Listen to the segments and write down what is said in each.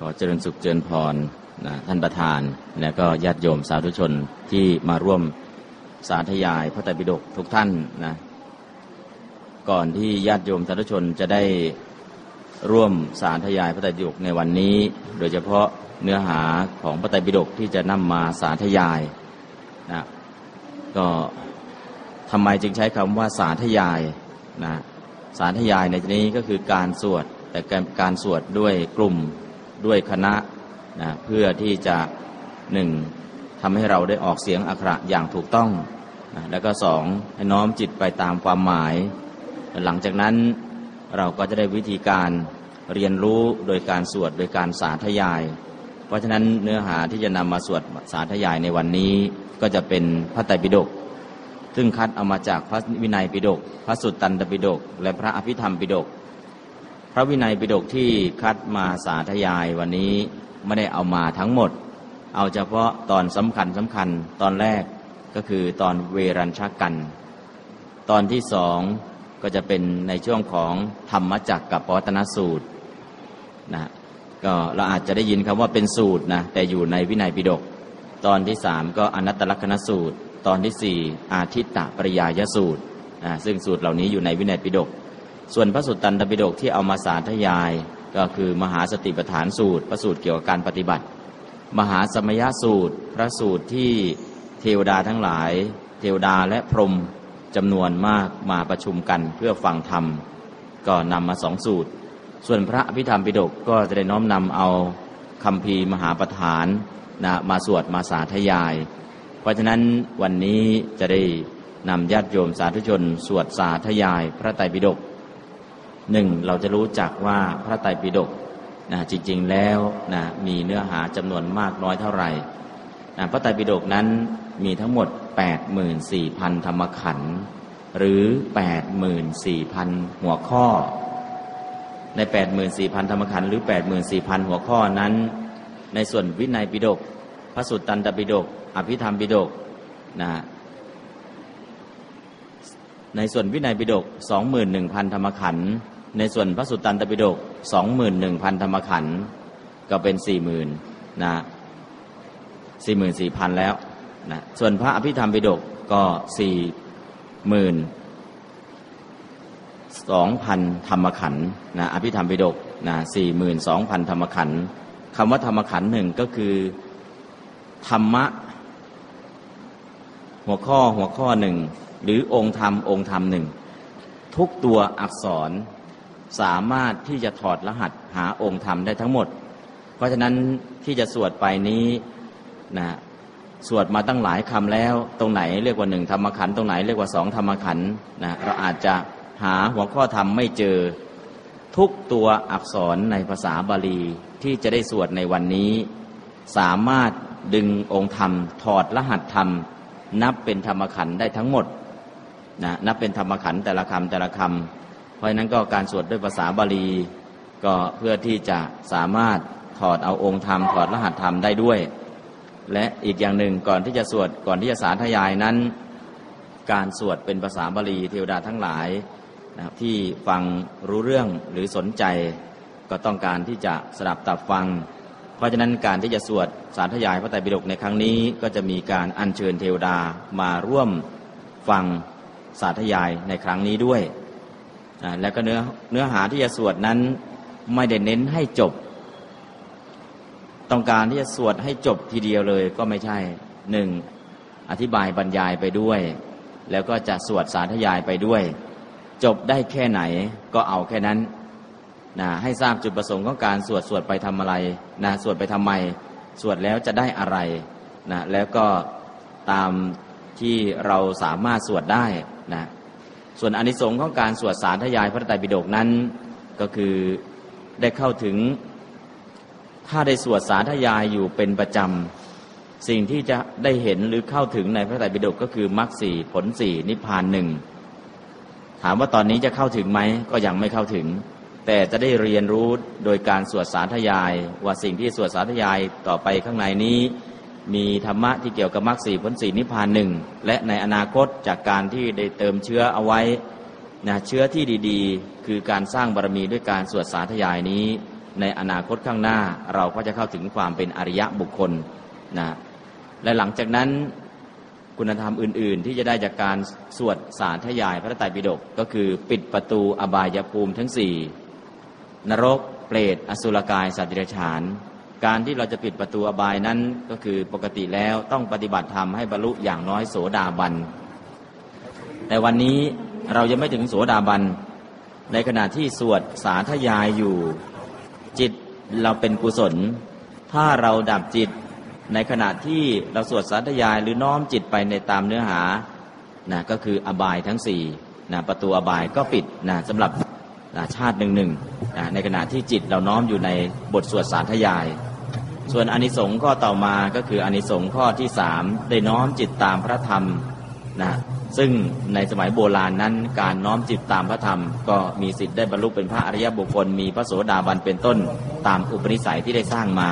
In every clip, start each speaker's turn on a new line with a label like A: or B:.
A: ขอเจริญสุขเจริญพรนะท่านประธาน และก็ญาติโยมสาธุชนที่มาร่วมสาธยายพระไตรปิฎกทุกท่านนะก่อนที่ญาติโยมสาธุชนจะได้ร่วมสาธยายพระไตรปิฎกในวันนี้ โดยเฉพาะเนื้อหาของพระไตรปิฎกที่จะนำมาสาธยายนะก็ทำไมจึงใช้คำว่าสาธยายนะสาธยายในที่นี้ก็คือการสวดแต่การสวดด้วยกลุ่ม ด้วยคณะนะเพื่อที่จะหนึ่งทำให้เราได้ออกเสียงอักขระอย่างถูกต้องนะแล้วก็สองให้น้อมจิตไปตามความหมาย หลังจากนั้นเราก็จะได้วิธีการเรียนรู้โดยการสวดโดยการสาธยาย เพราะฉะนั้นเนื้อหาที่จะนำมาสวดสาธยายในวันนี้ก็จะเป็นพระไตรปิฎกซึ่งคัดเอามาจากพระวินัยปิฎกพระสุตตันตปิฎกและพระอภิธรรมปิฎก ระวินัยปิฎกที่คัดมาสาธยายวันนี้ไม่ได้เอามาทั้งหมด เอาเฉพาะตอนสำคัญสำคัญตอนแรกก็คือตอนเวรัญชากัน ตอนที่สองก็จะเป็นในช่วงของธรรมจักกับปวัตนสูตรนะก็เราอาจจะได้ยินคำว่าเป็นสูตรนะแต่อยู่ในวินัยปิฎกตอนที่สามก็อนัตตลกนสูตร ตอนที่สี่อาทิตตปริยายสูตรนะซึ่งสูตรเหล่านี้อยู่ในวินัยปิฎก ส่วนพระสุตตันตปิฎกที่เอามาสาธยาย ก็คือมหาสติปัฏฐานสูตร พระสูตรเกี่ยวกับการปฏิบัติ มหาสมยสูตร พระสูตรที่เทวดาทั้งหลาย เทวดาและพรหมจำนวนมากมาประชุมกันเพื่อฟังธรรม ก็นำมาสองสูตร ส่วนพระอภิธรรมปิฎกก็จะได้น้อมนำเอาคำพีมหาประธานนะมาสวดมาสาธยาย เพราะฉะนั้นวันนี้จะได้นำญาติโยมสาธุชน สวดสาธยาย พระไตรปิฎก หนึ่งเราจะรู้จักว่าพระไตรปิฎกนะจริงๆแล้วนะมีเนื้อหาจำนวนมากน้อยเท่าไหร่นะพระไตรปิฎกนั้นมีทั้งหมด 84,000 ธรรมขันธ์หรือ 84,000 หัวข้อ ใน 84,000 ธรรมขันธ์หรือ 84,000 หัวข้อนั้น ในส่วนวินัยปิฎกพระสุตตันตปิฎกอภิธรรมปิฎกนะในส่วนวินัยปิฎก21,000 ธรรมขันธ์ ในส่วนพระสุตตันตปิฎก21,000ธรรมขันธ์ก็เป็น40,000นนะ44,000แล้วนะส่วนพระอภิธรรมปิฎกก็42,000ธรรมขันธ์นะอภิธรรมปิฎกนะ42,000ธรรมขันธ์คำว่าธรรมขันธ์หนึ่งก็คือ ธรรมะ หัวข้อหัวข้อหนึ่งหรือองค์ธรรมองค์ธรรมหนึ่งทุกตัวอักษร สามารถที่จะถอดรหัสหาองค์ธรรมได้ทั้งหมด เพราะฉะนั้นที่จะสวดไปนี้นะสวดมาตั้งหลายคำแล้ว ตรงไหนเรียกว่าหนึ่งธรรมขันตรงไหนเรียกว่าสองธรรมขันนะเราอาจจะหาหัวข้อธรรมไม่เจอ ทุกตัวอักษรในภาษาบาลีที่จะได้สวดในวันนี้ สามารถดึงองค์ธรรม ถอดรหัสธรรม นับเป็นธรรมขันได้ทั้งหมดนะนับเป็นธรรมขันแต่ละคำแต่ละคำ เพราะฉะนั้นก็การสวดด้วยภาษาบาลีก็เพื่อที่จะสามารถถอดเอาองค์ธรรมถอดรหัสธรรมได้ด้วย และอีกอย่างหนึ่งก่อนที่จะสวดก่อนที่จะสาธยายนั้น การสวดเป็นภาษาบาลีเทวดาทั้งหลายนะครับที่ฟังรู้เรื่องหรือสนใจ ก็ต้องการที่จะสดับตับฟัง เพราะฉะนั้นการที่จะสวดสาธยายพระไตรปิฎกในครั้งนี้ ก็จะมีการอัญเชิญเทวดามาร่วมฟังสาธยายในครั้งนี้ด้วย แล้วก็เนื้อเนื้อหาที่จะสวดนั้นไม่ได้เน้นให้จบ ต้องการที่จะสวดให้จบทีเดียวเลยก็ไม่ใช่หนึ่งอธิบายบรรยายไปด้วย แล้วก็จะสวดสาธยายไปด้วย จบได้แค่ไหนก็เอาแค่นั้นนะให้ทราบจุดประสงค์ของการสวดสวดไปทำอะไรนะสวดไปทำไม สวดแล้วจะได้อะไรนะแล้วก็ตามที่เราสามารถสวดได้นะ ส่วนอนิสงส์ของการสวดสารทยายพระไตรปิฎกนั้น ก็คือได้เข้าถึง ถ้าได้สวดสารทยายอยู่เป็นประจำ สิ่งที่จะได้เห็นหรือเข้าถึงในพระไตรปิฎกก็คือมรรคสี่ผลสี่นิพพานหนึ่งถามว่าตอนนี้จะเข้าถึงไหมก็ยังไม่เข้าถึง แต่จะได้เรียนรู้โดยการสวดสารทยาย ว่าสิ่งที่สวดสารทยายต่อไปข้างในนี้ มีธรรมะที่เกี่ยวกับมรรคสี่ผลสี่นิพพานหนึ่งและในอนาคตจากการที่ได้เติมเชื้อเอาไว้นะเชื้อที่ดีๆ คือการสร้างบารมีด้วยการสวดสาธยายนี้ ในอนาคตข้างหน้าเราก็จะเข้าถึงความเป็นอริยะบุคคลนะและหลังจากนั้นคุณธรรมอื่น ๆ ที่จะได้จากการสวดสารทยายพระไตรปิฎกก็คือปิดประตูอบายภูมิทั้งสี่นรก เปรตอสุรกายสัตว์เดรัจฉาน การที่เราจะปิดประตูอบายนั้นก็คือปกติแล้วต้องปฏิบัติธรรมให้บรรลุอย่างน้อยโสดาบัน แต่วันนี้เรายังไม่ถึงโสดาบัน ในขณะที่สวดสาธยายอยู่ จิตเราเป็นกุศล ถ้าเราดับจิต ในขณะที่เราสวดสาธยายหรือน้อมจิตไปในตามเนื้อหานะก็คืออบายทั้งสี่นะประตูอบายก็ปิดนะสำหรับนะชาติหนึ่งหนึ่งนะในขณะที่จิตเราน้อมอยู่ในบทสวดสาธยาย ส่วนอนิสงส์ข้อต่อมาก็คืออนิสงส์ข้อที่สามได้น้อมจิตตามพระธรรมนะซึ่งในสมัยโบราณนั้นการน้อมจิตตามพระธรรม ก็มีสิทธิ์ได้บรรลุเป็นพระอริยบุคคล มีพระโสดาบันเป็นต้นตามอุปนิสัยที่ได้สร้างมา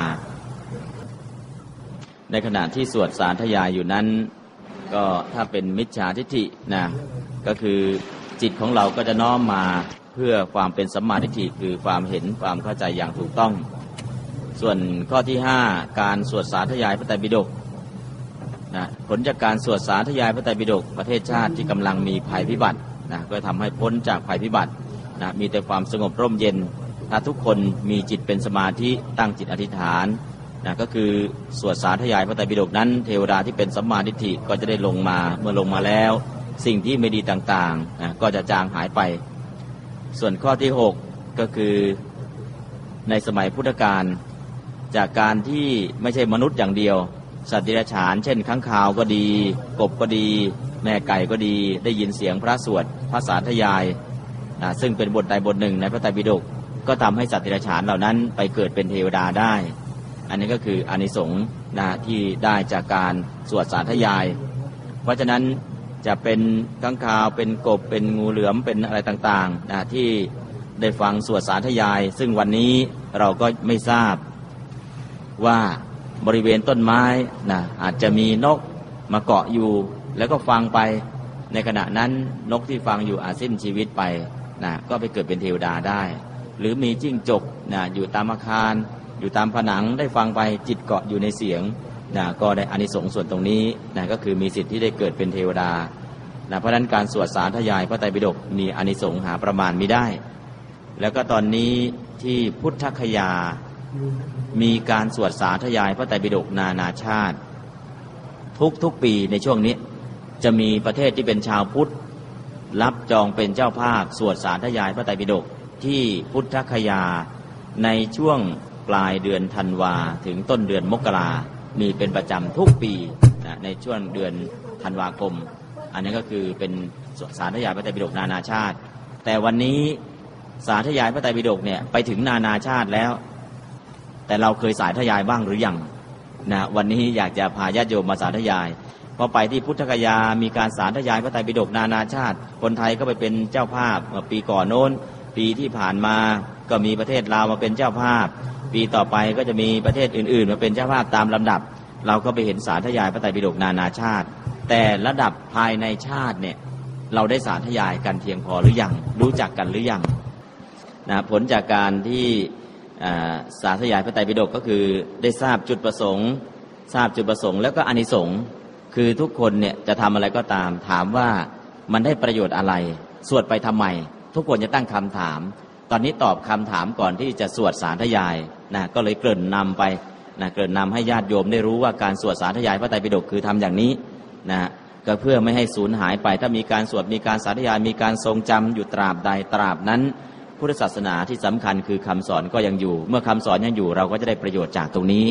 A: ในขณะที่สวดสารทยายอยู่นั้น ก็ถ้าเป็นมิจฉาทิฏฐินะก็คือจิตของเราก็จะน้อมมาเพื่อความเป็นสัมมาทิฏฐิคือความเห็นความเข้าใจอย่างถูกต้อง ส่วนข้อที่ห้าการสวดสาธยายพระไตรปิฎกนะผลจากการสวดสาธยายพระไตรปิฎกประเทศชาติที่กำลังมีภัยพิบัตินะก็ทำให้พ้นจากภัยพิบัตินะมีแต่ความสงบร่มเย็น ถ้าทุกคนมีจิตเป็นสมาธิตั้งจิตอธิษฐานนะก็คือสวดสาธยายพระไตรปิฎกนั้น เทวดาที่เป็นสัมมาทิฏฐิก็จะได้ลงมาเมื่อลงมาแล้ว สิ่งที่ไม่ดีต่างๆนะก็จะจางหายไป ส่วนข้อที่ 6 ก็คือในสมัยพุทธกาล จากการที่ไม่ใช่มนุษย์อย่างเดียว สัตว์ดิรัจฉาน เช่นข้างคาวก็ดี กบก็ดี แม่ไก่ก็ดี ได้ยินเสียงพระสวดพระสาธยายนะซึ่งเป็นบทใดบทหนึ่งในพระไตรปิฎกก็ทำให้สัตว์ดิรัจฉานเหล่านั้นไปเกิดเป็นเทวดาได้ อันนี้ก็คืออานิสงส์นะที่ได้จากการสวดสาธยาย เพราะฉะนั้นจะเป็นข้างคาวเป็นกบเป็นงูเหลือมเป็นอะไรต่างๆนะที่ได้ฟังสวดสาธยาย ซึ่งวันนี้เราก็ไม่ทราบ ว่าบริเวณต้นไม้นะอาจจะมีนกมาเกาะอยู่ แล้วก็ฟังไป ในขณะนั้นนกที่ฟังอยู่อาจสิ้นชีวิตไปนะก็ไปเกิดเป็นเทวดาได้ หรือมีจิ้งจกนะอยู่ตามอาคาร อยู่ตามผนังได้ฟังไปจิตเกาะอยู่ในเสียงนะก็ได้อานิสงส์ส่วนตรงนี้นะก็คือมีสิทธิ์ที่ได้เกิดเป็นเทวดานะเพราะนั้นการสวดสารทยายพระไตรปิฎกมีอานิสงส์หาประมาณไม่ได้ แล้วก็ตอนนี้ที่พุทธคยา มีการสวดสาธยายพระไตรปิฎกนานาชาติ ทุกทุกปีในช่วงนี้ จะมีประเทศที่เป็นชาวพุทธ รับจองเป็นเจ้าภาพสวดสาธยายพระไตรปิฎกที่พุทธคยา ในช่วงปลายเดือนธันวาถึงต้นเดือนมกรามีเป็นประจำทุกปีนะในช่วงเดือนธันวาคม อันนี้ก็คือเป็นสาธยายพระไตรปิฎกนานาชาติ แต่วันนี้สาธยายพระไตรปิฎกเนี่ยไปถึงนานาชาติแล้ว แต่เราเคยสายทยายบ้างหรือยังนะวันนี้อยากจะพาญาติโยมมาสาธยายพอไปที่พุทธคยา มีการสาธยายพระไตรปิฎกนานาชาติ คนไทยก็ไปเป็นเจ้าภาพปีก่อนโน้น ปีที่ผ่านมาก็มีประเทศลาวมาเป็นเจ้าภาพ ปีต่อไปก็จะมีประเทศอื่น ๆ มาเป็นเจ้าภาพตามลำดับ เราก็ไปเห็นสาธยายพระไตรปิฎกนานาชาติ แต่ระดับภายในชาติเนี่ยเราได้สาธยายกันเพียงพอหรือยังรู้จักกันหรือยังนะผลจากการที่ สาธยายพระไตรปิฎกก็คือได้ทราบจุดประสงค์ ทราบจุดประสงค์ แล้วก็อานิสงส์คือทุกคนเนี่ยจะทำอะไรก็ตาม ถามว่ามันได้ประโยชน์อะไร สวดไปทำไม ทุกคนจะตั้งคำถาม ตอนนี้ตอบคำถามก่อนที่จะสวดสาธยายนะก็เลยเกริ่นนำไปนะเกริ่นนำให้ญาติโยมได้รู้ว่าการสวดสาธยายพระไตรปิฎกคือทำอย่างนี้นะก็เพื่อไม่ให้สูญหายไป ถ้ามีการสวดมีการสาธยายมีการทรงจำอยู่ตราบใดตราบนั้น พุทธศาสนาที่สำคัญคือคำสอนก็ยังอยู่ เมื่อคำสอนยังอยู่เราก็จะได้ประโยชน์จากตรงนี้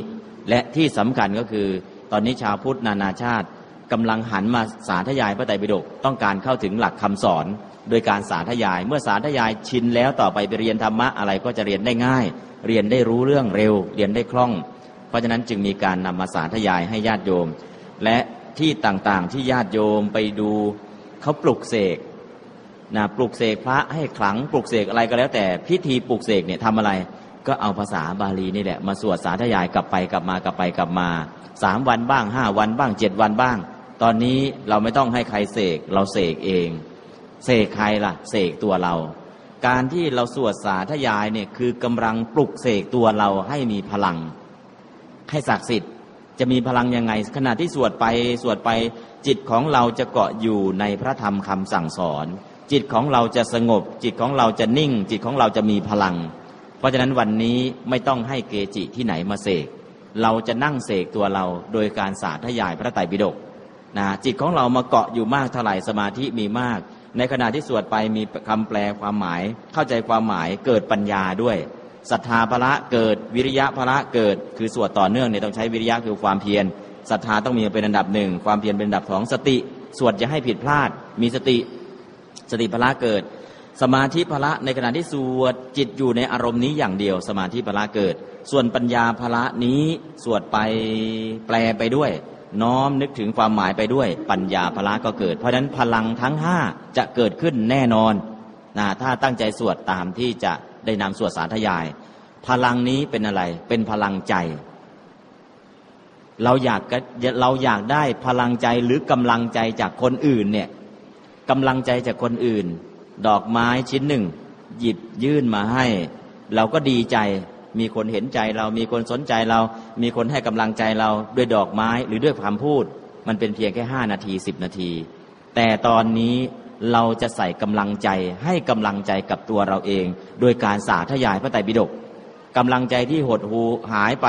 A: และที่สำคัญก็คือ ตอนนี้ชาวพุทธนานาชาติกำลังหันมาสาธยายพระไตรปิฎกต้องการเข้าถึงหลักคำสอน โดยการสาธยาย เมื่อสาธยายชินแล้วต่อไปไปเรียนธรรมะอะไรก็จะเรียนได้ง่าย เรียนได้รู้เรื่องเร็ว เรียนได้คล่อง เพราะฉะนั้นจึงมีการนำมาสาธยายให้ญาติโยม และที่ต่างๆที่ญาติโยมไปดูเขาปลุกเสก นะปลุกเสกพระให้ขลังปลุกเสกอะไรก็แล้ว แต่พิธีปลุกเสกเนี่ยทำอะไร ก็เอาภาษาบาลีนี่แหละ มาสวดสาธยายกลับไปกลับมากลับไปกลับมาสามวันบ้างห้าวันบ้างเจ็ดวันบ้าง ตอนนี้เราไม่ต้องให้ใครเสกเราเสกเอง เสกใครล่ะ เสกตัวเรา การที่เราสวดสาธยายเนี่ยคือกำลังปลุกเสกตัวเราให้มีพลัง ให้ศักดิ์สิทธิ์จะมีพลังยังไง ขณะที่สวดไปสวดไปจิตของเราจะเกาะอยู่ในพระธรรมคำสั่งสอน จิตของเราจะสงบ จิตของเราจะนิ่ง จิตของเราจะมีพลัง เพราะฉะนั้นวันนี้ไม่ต้องให้เกจิที่ไหนมาเสกเราจะนั่งเสกตัวเราโดยการสาธยายพระไตรปิฎกนะจิตของเรามาเกาะอยู่มากเท่าไหร่สมาธิมีมาก ในขณะที่สวดไปมีคำแปลความหมาย เข้าใจความหมายเกิดปัญญาด้วยศรัทธาพละเกิดวิริยะพละเกิด คือสวดต่อเนื่องเนี่ยต้องใช้วิริยะคือความเพียรศรัทธาต้องมีเป็นอันดับหนึ่งความเพียรเป็นอันดับสองสติ สวดจะให้ผิดพลาด มีสติ สติพละเกิด สมาธิพละในขณะที่สวดจิตอยู่ในอารมณ์นี้อย่างเดียว สมาธิพละเกิด ส่วนปัญญาพละนี้สวดไปแปลไปด้วย น้อมนึกถึงความหมายไปด้วย ปัญญาพละก็เกิด เพราะฉะนั้นพลังทั้งห้าจะเกิดขึ้นแน่นอนนะถ้าตั้งใจสวดตามที่จะได้นำสวดสาธยาย พลังนี้เป็นอะไร เป็นพลังใจ เราอยากเราอยากได้พลังใจหรือกำลังใจจากคนอื่นเนี่ย กำลังใจจากคนอื่น ดอกไม้ชิ้นหนึ่ง หยิบยื่นมาให้ เราก็ดีใจ มีคนเห็นใจเรา มีคนสนใจเรา มีคนให้กำลังใจเราด้วยดอกไม้หรือด้วยคำพูด มันเป็นเพียงแค่ห้านาทีสิบนาที แต่ตอนนี้เราจะใส่กำลังใจให้กำลังใจกับตัวเราเอง โดยการสาธยายพระไตรปิฎกกำลังใจที่หดหูหายไป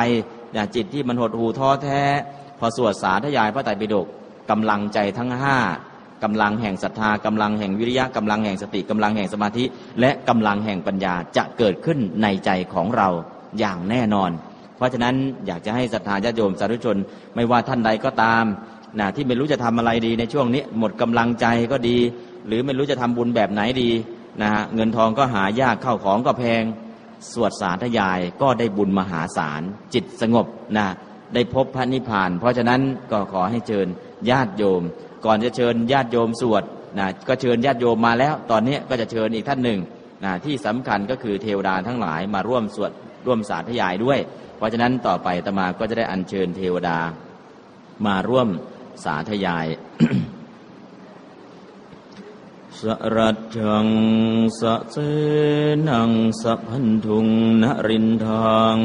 A: จิตที่มันหดหูท้อแท้ พอสวดสาธยายพระไตรปิฎกกำลังใจทั้งห้า กำลังแห่งศรัทธากำลังแห่งวิริยะกำลังแห่งสติกำลังแห่งสมาธิ และกำลังแห่งปัญญาจะเกิดขึ้นในใจของเราอย่างแน่นอน เพราะฉะนั้นอยากจะให้ศรัทธาญาติโยมสาธุชนไม่ว่าท่านใดก็ตามนะที่ไม่รู้จะทำอะไรดีในช่วงนี้ หมดกำลังใจก็ดี หรือไม่รู้จะทำบุญแบบไหนดีนะฮะเงินทองก็หายากเข้าของก็แพงสวดสาธยายก็ได้บุญมหาศาลจิตสงบนะได้พบพระนิพพาน เพราะฉะนั้นก็ขอให้เชิญญาติโยม ก่อนจะเชิญญาติโยมสวดนะก็เชิญญาติโยมมาแล้ว ตอนนี้ก็จะเชิญอีกท่านหนึ่งนะที่สำคัญก็คือเทวดาทั้งหลายมาร่วมสวดร่วมสาธยายด้วย เพราะฉะนั้นต่อไปตมาก็จะได้อัญเชิญเทวดามาร่วมสาธยายสรัจังสะเสนังสะพันธุงนรินทาง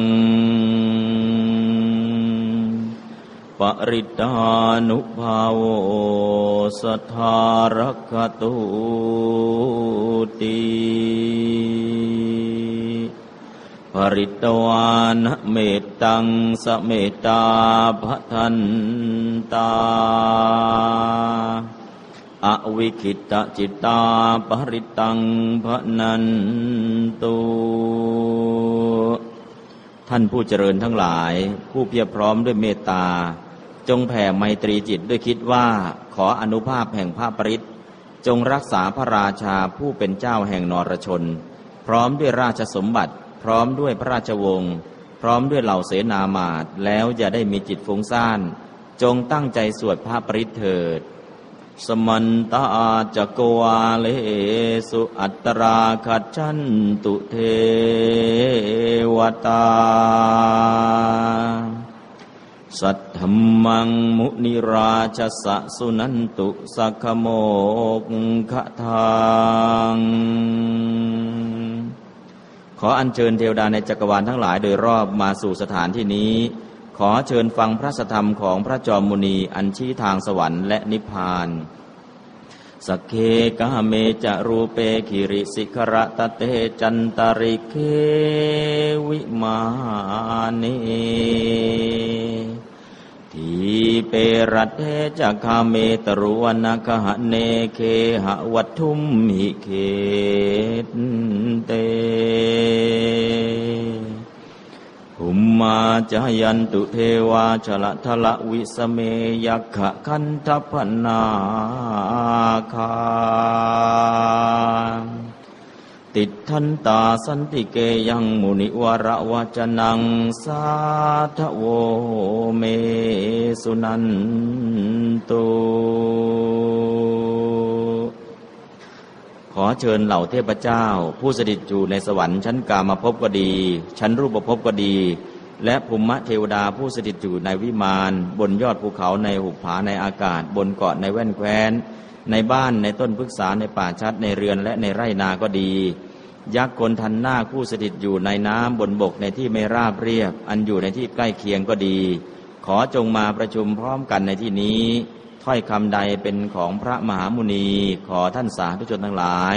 A: ปริตานุภาโวสทารคตุติปริตวานเมตตังสเมตตาพทันตา อวิคิตจิตตาปริตังพนันตุท่านผู้เจริญทั้งหลาย ผู้เพียรพร้อมด้วยเมตตา จงแผ่ไมตรีจิตด้วยคิดว่าขออนุภาพแห่งพระปริตจงรักษาพระราชาผู้เป็นเจ้าแห่งนรชน พร้อมด้วยราชสมบัติ พร้อมด้วยพระราชวงศ์พร้อมด้วยเหล่าเสนามาตแล้วจะได้มีจิตฟุ้งซ่านจงตั้งใจสวดพระปริตเถิด สมันตาจักวาเลสุอัตราขัดชันตุเทวตา สัทธมังมุนิราชสะสุนันตุสักขโมกขทางขออัญเชิญเทวดาในจักรวาลทั้งหลายโดยรอบมาสู่สถานที่นี้ ขอเชิญฟังพระสธรรมของพระจอมมุนีอันชี้ทางสวรรค์และนิพพานสัคเคกาเมจะรูเปคิริสิขะระตะเฏ จันตะลิกเข วิมาเน ทีเปรัฏเฐ จะ คาเม ตะรุวะนะคะหะเนเคหะวัตถุมหิเขตเตภุมมาจายันตุเทวาชละทละวิสเมยักขะคันทพนาคา ติดทันตาสันติเกยังมุนิวรวจนังสาทโวเมสุนันตุขอเชิญเหล่าเทพเจ้า ผู้สถิตอยู่ในสวรรค์ชั้นกามาพบก็ดี ชั้นรูปภพก็ดี และภูมิเทวดาผู้สถิตอยู่ในวิมาน บนยอดภูเขาในหุบผาในอากาศ บนเกาะในแว่นแคว้น ในบ้านในต้นพฤกษาในป่าชัดในเรือนและในไร่นาก็ดี ยักษ์คนทันหน้าผู้สถิตอยู่ในน้ำบนบกในที่ไม่ราบเรียบ อันอยู่ในที่ใกล้เคียงก็ดี ขอจงมาประชุมพร้อมกันในที่นี้ ถ้อยคำใดเป็นของพระมหามุนี ขอท่านสาธุชนทั้งหลาย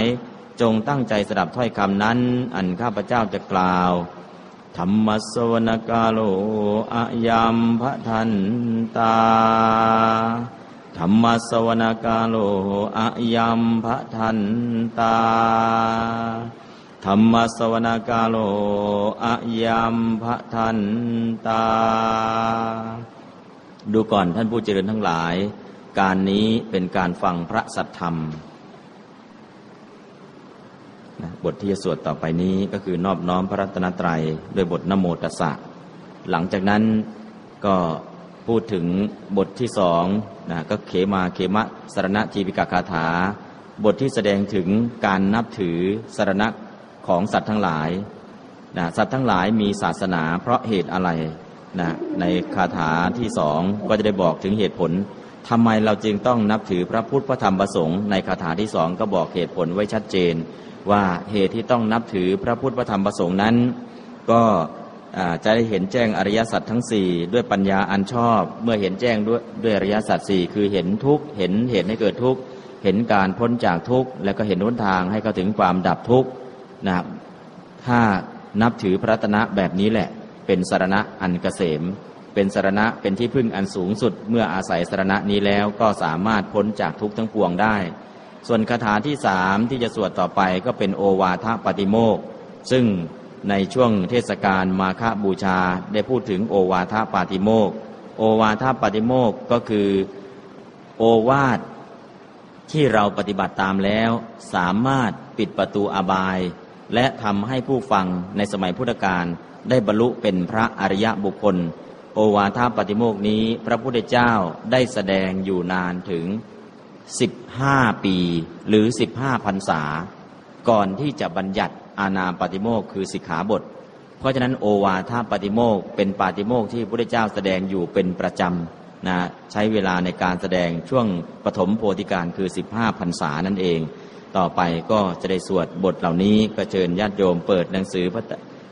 A: จงตั้งใจสดับถ้อยคำนั้น อันข้าพเจ้าจะกล่าวธรรมสวนกาโลอะยัมพะทันตา ธรรมสวนกาโลอะยัมพะทันตา ธรรมสวนกาโลอะยัมพะทันตา ดูก่อนท่านผู้เจริญทั้งหลาย การนี้เป็นการฟังพระสัทธรรม บทที่จะสวดต่อไปนี้ก็คือนอบน้อมพระรัตนตรัยด้วยบทนโมตัสสะ หลังจากนั้นก็ พูดถึงบทที่สองนะก็เขมาเขมะสารณะจีวิกาคาถา บทที่แสดงถึงการนับถือสารณะของสัตว์ทั้งหลายนะสัตว์ทั้งหลายมีศาสนาเพราะเหตุอะไรนะในคาถาที่สองก็จะได้บอกถึงเหตุผลทำไมเราจึงต้องนับถือพระพุทธพระธรรมพระสงฆ์ในคาถาที่สองก็บอกเหตุผลไว้ชัดเจน ว่าเหตุที่ต้องนับถือพระพุทธพระธรรมพระสงฆ์นั้น ก็ จะได้เห็นแจ้งอริยสัจทั้งสี่ด้วยปัญญาอันชอบ เมื่อเห็นแจ้งด้วยด้วยอริยสัจสี่คือเห็นทุกข์เห็นเหตุให้เกิดทุกข์เห็นการพ้นจากทุกข์แล้วก็เห็นหนทางให้เข้าถึงความดับทุกข์นะครับถ้านับถือพระรัตนะแบบนี้แหละ เป็นสารณะอันเกษม เป็นสารณะเป็นที่พึ่งอันสูงสุด เมื่ออาศัยสารณะนี้แล้วก็สามารถพ้นจากทุกข์ทั้งปวงได้ ส่วนคาถาที่สามที่จะสวดต่อไปก็เป็นโอวาทปาติโมกซึ่ง ในช่วงเทศกาลมาฆบูชาได้พูดถึงโอวาทปาติโมก โอวาทปาติโมกก็คือโอวาทที่เราปฏิบัติตามแล้ว สามารถปิดประตูอบาย และทำให้ผู้ฟังในสมัยพุทธกาลได้บรรลุเป็นพระอริยบุคคล โอวาทปาติโมกนี้ พระพุทธเจ้าได้แสดงอยู่นานถึง 15 ปีหรือ 15พรรษา ก่อนที่จะบัญญัติ อาณาปาติโมกคือสิกขาบท เพราะฉะนั้นโอวาทปาติโมกเป็นปาติโมกที่พระพุทธเจ้าแสดงอยู่เป็นประจำนะใช้เวลาในการแสดงช่วงปฐมโพธิการคือ 15พรรษานั่นเอง ต่อไปก็จะได้สวดบทเหล่านี้ก็เชิญญาติโยมเปิดหนังสือพระ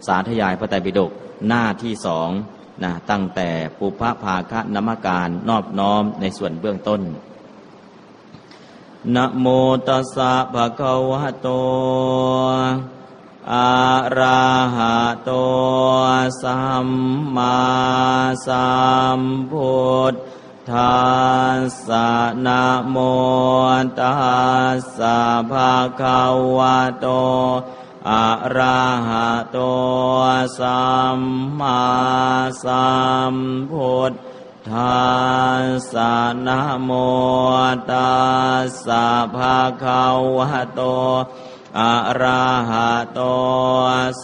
A: สาธยายพระไตรปิฎกหน้าที่สองนะตั้งแต่ปุพพภาคะนมการนอบน้อมในส่วนเบื้องต้นนะโมตัสสะภะคะวะโต อะระหะโตสัมมาสัมพุทธัสสะนะโมตัสสะภะคะวะโตอะระหะโตสัมมาสัมพุทธัสสะนะโมตัสสะภะคะวะโต อะระหะโต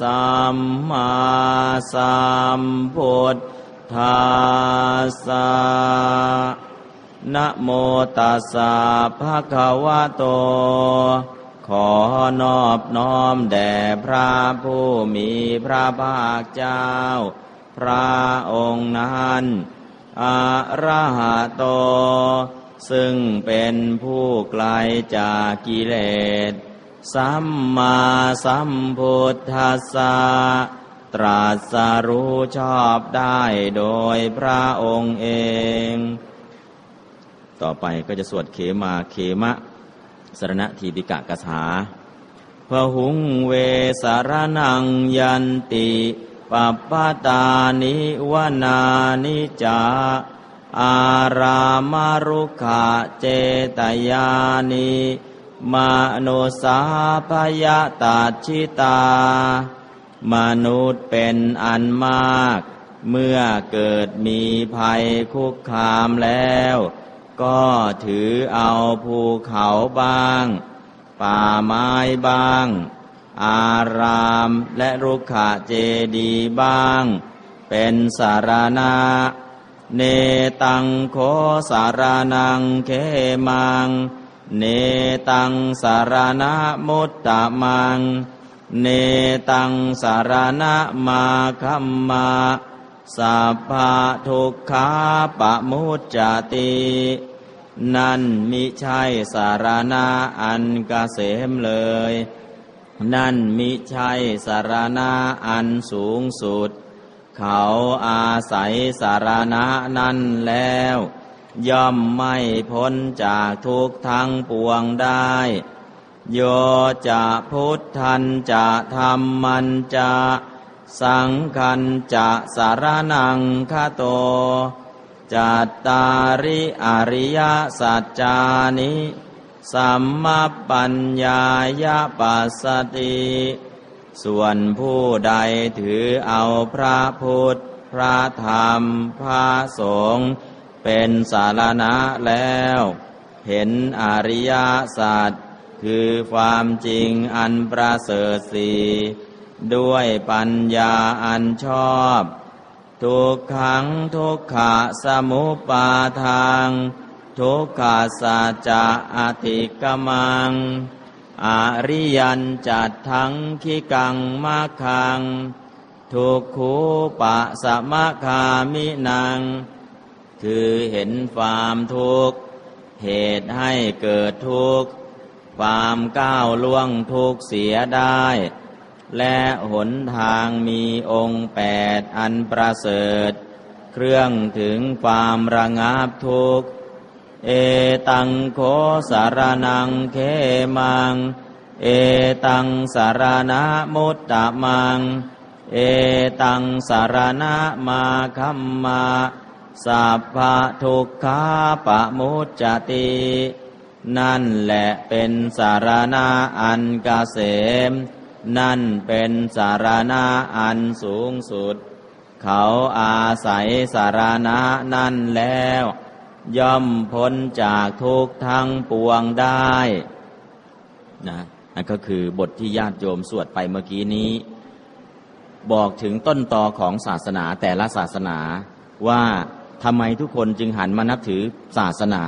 A: สัมมาสัมพุทธัสสะนะโมตัสสะภะคะวะโต ขอนอบน้อมแด่พระผู้มีพระภาคเจ้า พระองค์นั้นอะระหะโต ซึ่งเป็นผู้ไกลจากกิเลส สัมมาสัมพุทธัสสะตรัสรู้ชอบได้โดยพระองค์เอง ต่อไปก็จะสวดเขมาเขมะสรณทีปิกะกถาพหุงเวสารนังยันติปัปปตานิวนานิจาอารามารุขะเจตยานิ มนุสาพยาตาชิตา มนุษย์เป็นอันมาก เมื่อเกิดมีภัยคุกคามแล้ว ก็ถือเอาภูเขาบ้าง ป่าไม้บ้าง อารามและรุกขะเจดีย์บ้าง เป็นสารณะเนตังโคสารนังเคมัง เนตังสารณะมุตตะมัง เนตังสารณะมาคัมมาสัพพะทุกขาปะมุจจติ นั่นมิใช่สารณะอันกเกษมเลย นั่นมิใช่สารณะอันสูงสุด เขาอาศัยสารณะนั้นแล้ว ย่อมไม่พ้นจากทุกทั้งปวงได้ โยจะพุทธันจะธรรมันจะสังคันจะสารนังคโตจัตตาริอริยสัจจานิสัมมาปัญญายาปัสสติ ส่วนผู้ใดถือเอาพระพุทธ พระธรรม พระสงฆ์ เป็นสารณะแล้ว เห็นอริยสัจคือความจริงอันประเสริฐสีด้วยปัญญาอันชอบ ทุกขังทุกขะสมุปาทาง ทุกขาสัจจะอติกมัง อริยันจัดทั้งขีกังมาคัง ทุกขูปะสมะคามินัง คือเห็นความทุกข์ เหตุให้เกิดทุกข์ ความก้าวล่วงทุกข์เสียได้ และหนทางมีองค์แปดอันประเสริฐ เครื่องถึงความระงับทุกข์ เอตังโคสารนังเคมัง เอตังสารณะมุตตะมัง เอตังสารณะมาคัมมา สัพพะทุกขาปะมุจจติ นั่นแหละเป็นสารณะอันกเกษม นั่นเป็นสารณะอันสูงสุด เขาอาศัยสารณะนั่นแล้ว ย่อมพ้นจากทุกทั้งปวงได้นะนั่นก็คือบทที่ญาติโยมสวดไปเมื่อกี้นี้ บอกถึงต้นตอของศาสนาแต่ละศาสนาว่า ทำไมทุกคนจึงหันมานับถือศาสนา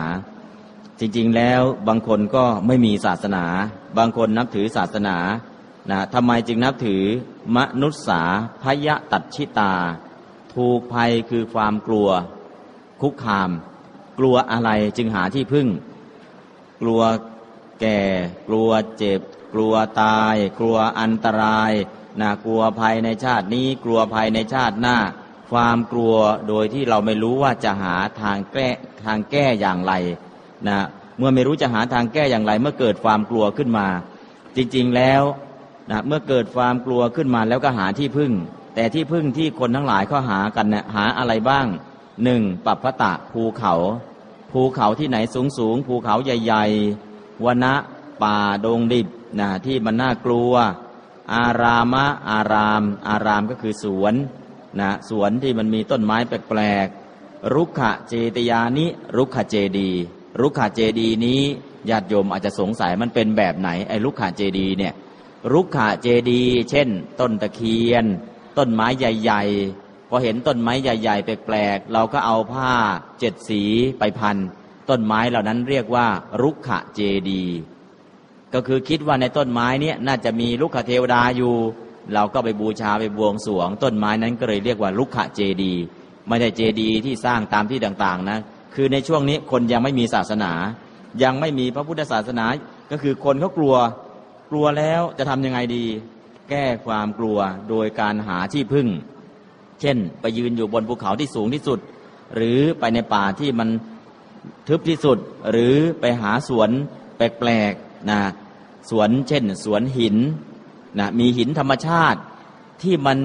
A: จริงๆแล้วบางคนก็ไม่มีศาสนา บางคนนับถือศาสนานะทำไมจึงนับถือมนุษสาพยะตัดชิตา ถูกภัยคือความกลัว คุกคาม กลัวอะไรจึงหาที่พึ่ง กลัวแก่ กลัวเจ็บ กลัวตาย กลัวอันตรายนะกลัวภัยในชาตินี้ กลัวภัยในชาติหน้า ความกลัวโดยที่เราไม่รู้ว่าจะหาทางแก้ทางแก้อย่างไรนะเมื่อไม่รู้จะหาทางแก้อย่างไร เมื่อเกิดความกลัวขึ้นมา จริงๆแล้วนะเมื่อเกิดความกลัวขึ้นมาแล้วก็หาที่พึ่ง แต่ที่พึ่งที่คนทั้งหลายเขาหากันเนี่ยหาอะไรบ้างหนึ่งปัปพตะภูเขา ภูเขาที่ไหนสูงสูงภูเขาใหญ่ๆวนะป่าดงดิบนะที่มันน่ากลัว อารามะอาราม อารามก็คือสวน นะสวนที่มันมีต้นไม้แปลกๆรุกขะเจตยานิรุกขะเจดี รุกขะเจดีนี้ญาติโยมอาจจะสงสัยมันเป็นแบบไหนไอ้รุกขะเจดีเนี่ยรุกขะเจดี เช่น ต้นตะเคียน ต้นไม้ใหญ่ ๆ พอเห็นต้นไม้ใหญ่ ๆ แปลกๆเราก็เอาผ้าเจ็ดสีไปพัน ต้นไม้เหล่านั้นเรียกว่า รุกขะเจดี ก็คือคิดว่าในต้นไม้นี้น่าจะมีลุกขเทวดาอยู่ เราก็ไปบูชาไปบวงสวง ต้นไม้นั้นก็เลยเรียกว่าลุกขะเจดี ไม่ใช่เจดีที่สร้างตามที่ต่างๆนะคือในช่วงนี้คนยังไม่มีศาสนา ยังไม่มีพระพุทธศาสนา ก็คือคนเขากลัวกลัวแล้วจะทำยังไงดี แก้ความกลัวโดยการหาที่พึ่ง เช่น ไปยืนอยู่บนภูเขาที่สูงที่สุด หรือไปในป่าที่มันทึบที่สุด หรือไปหาสวนแปลกๆนะสวนเช่น สวนหิน นะมีหินธรรมชาติที่มัน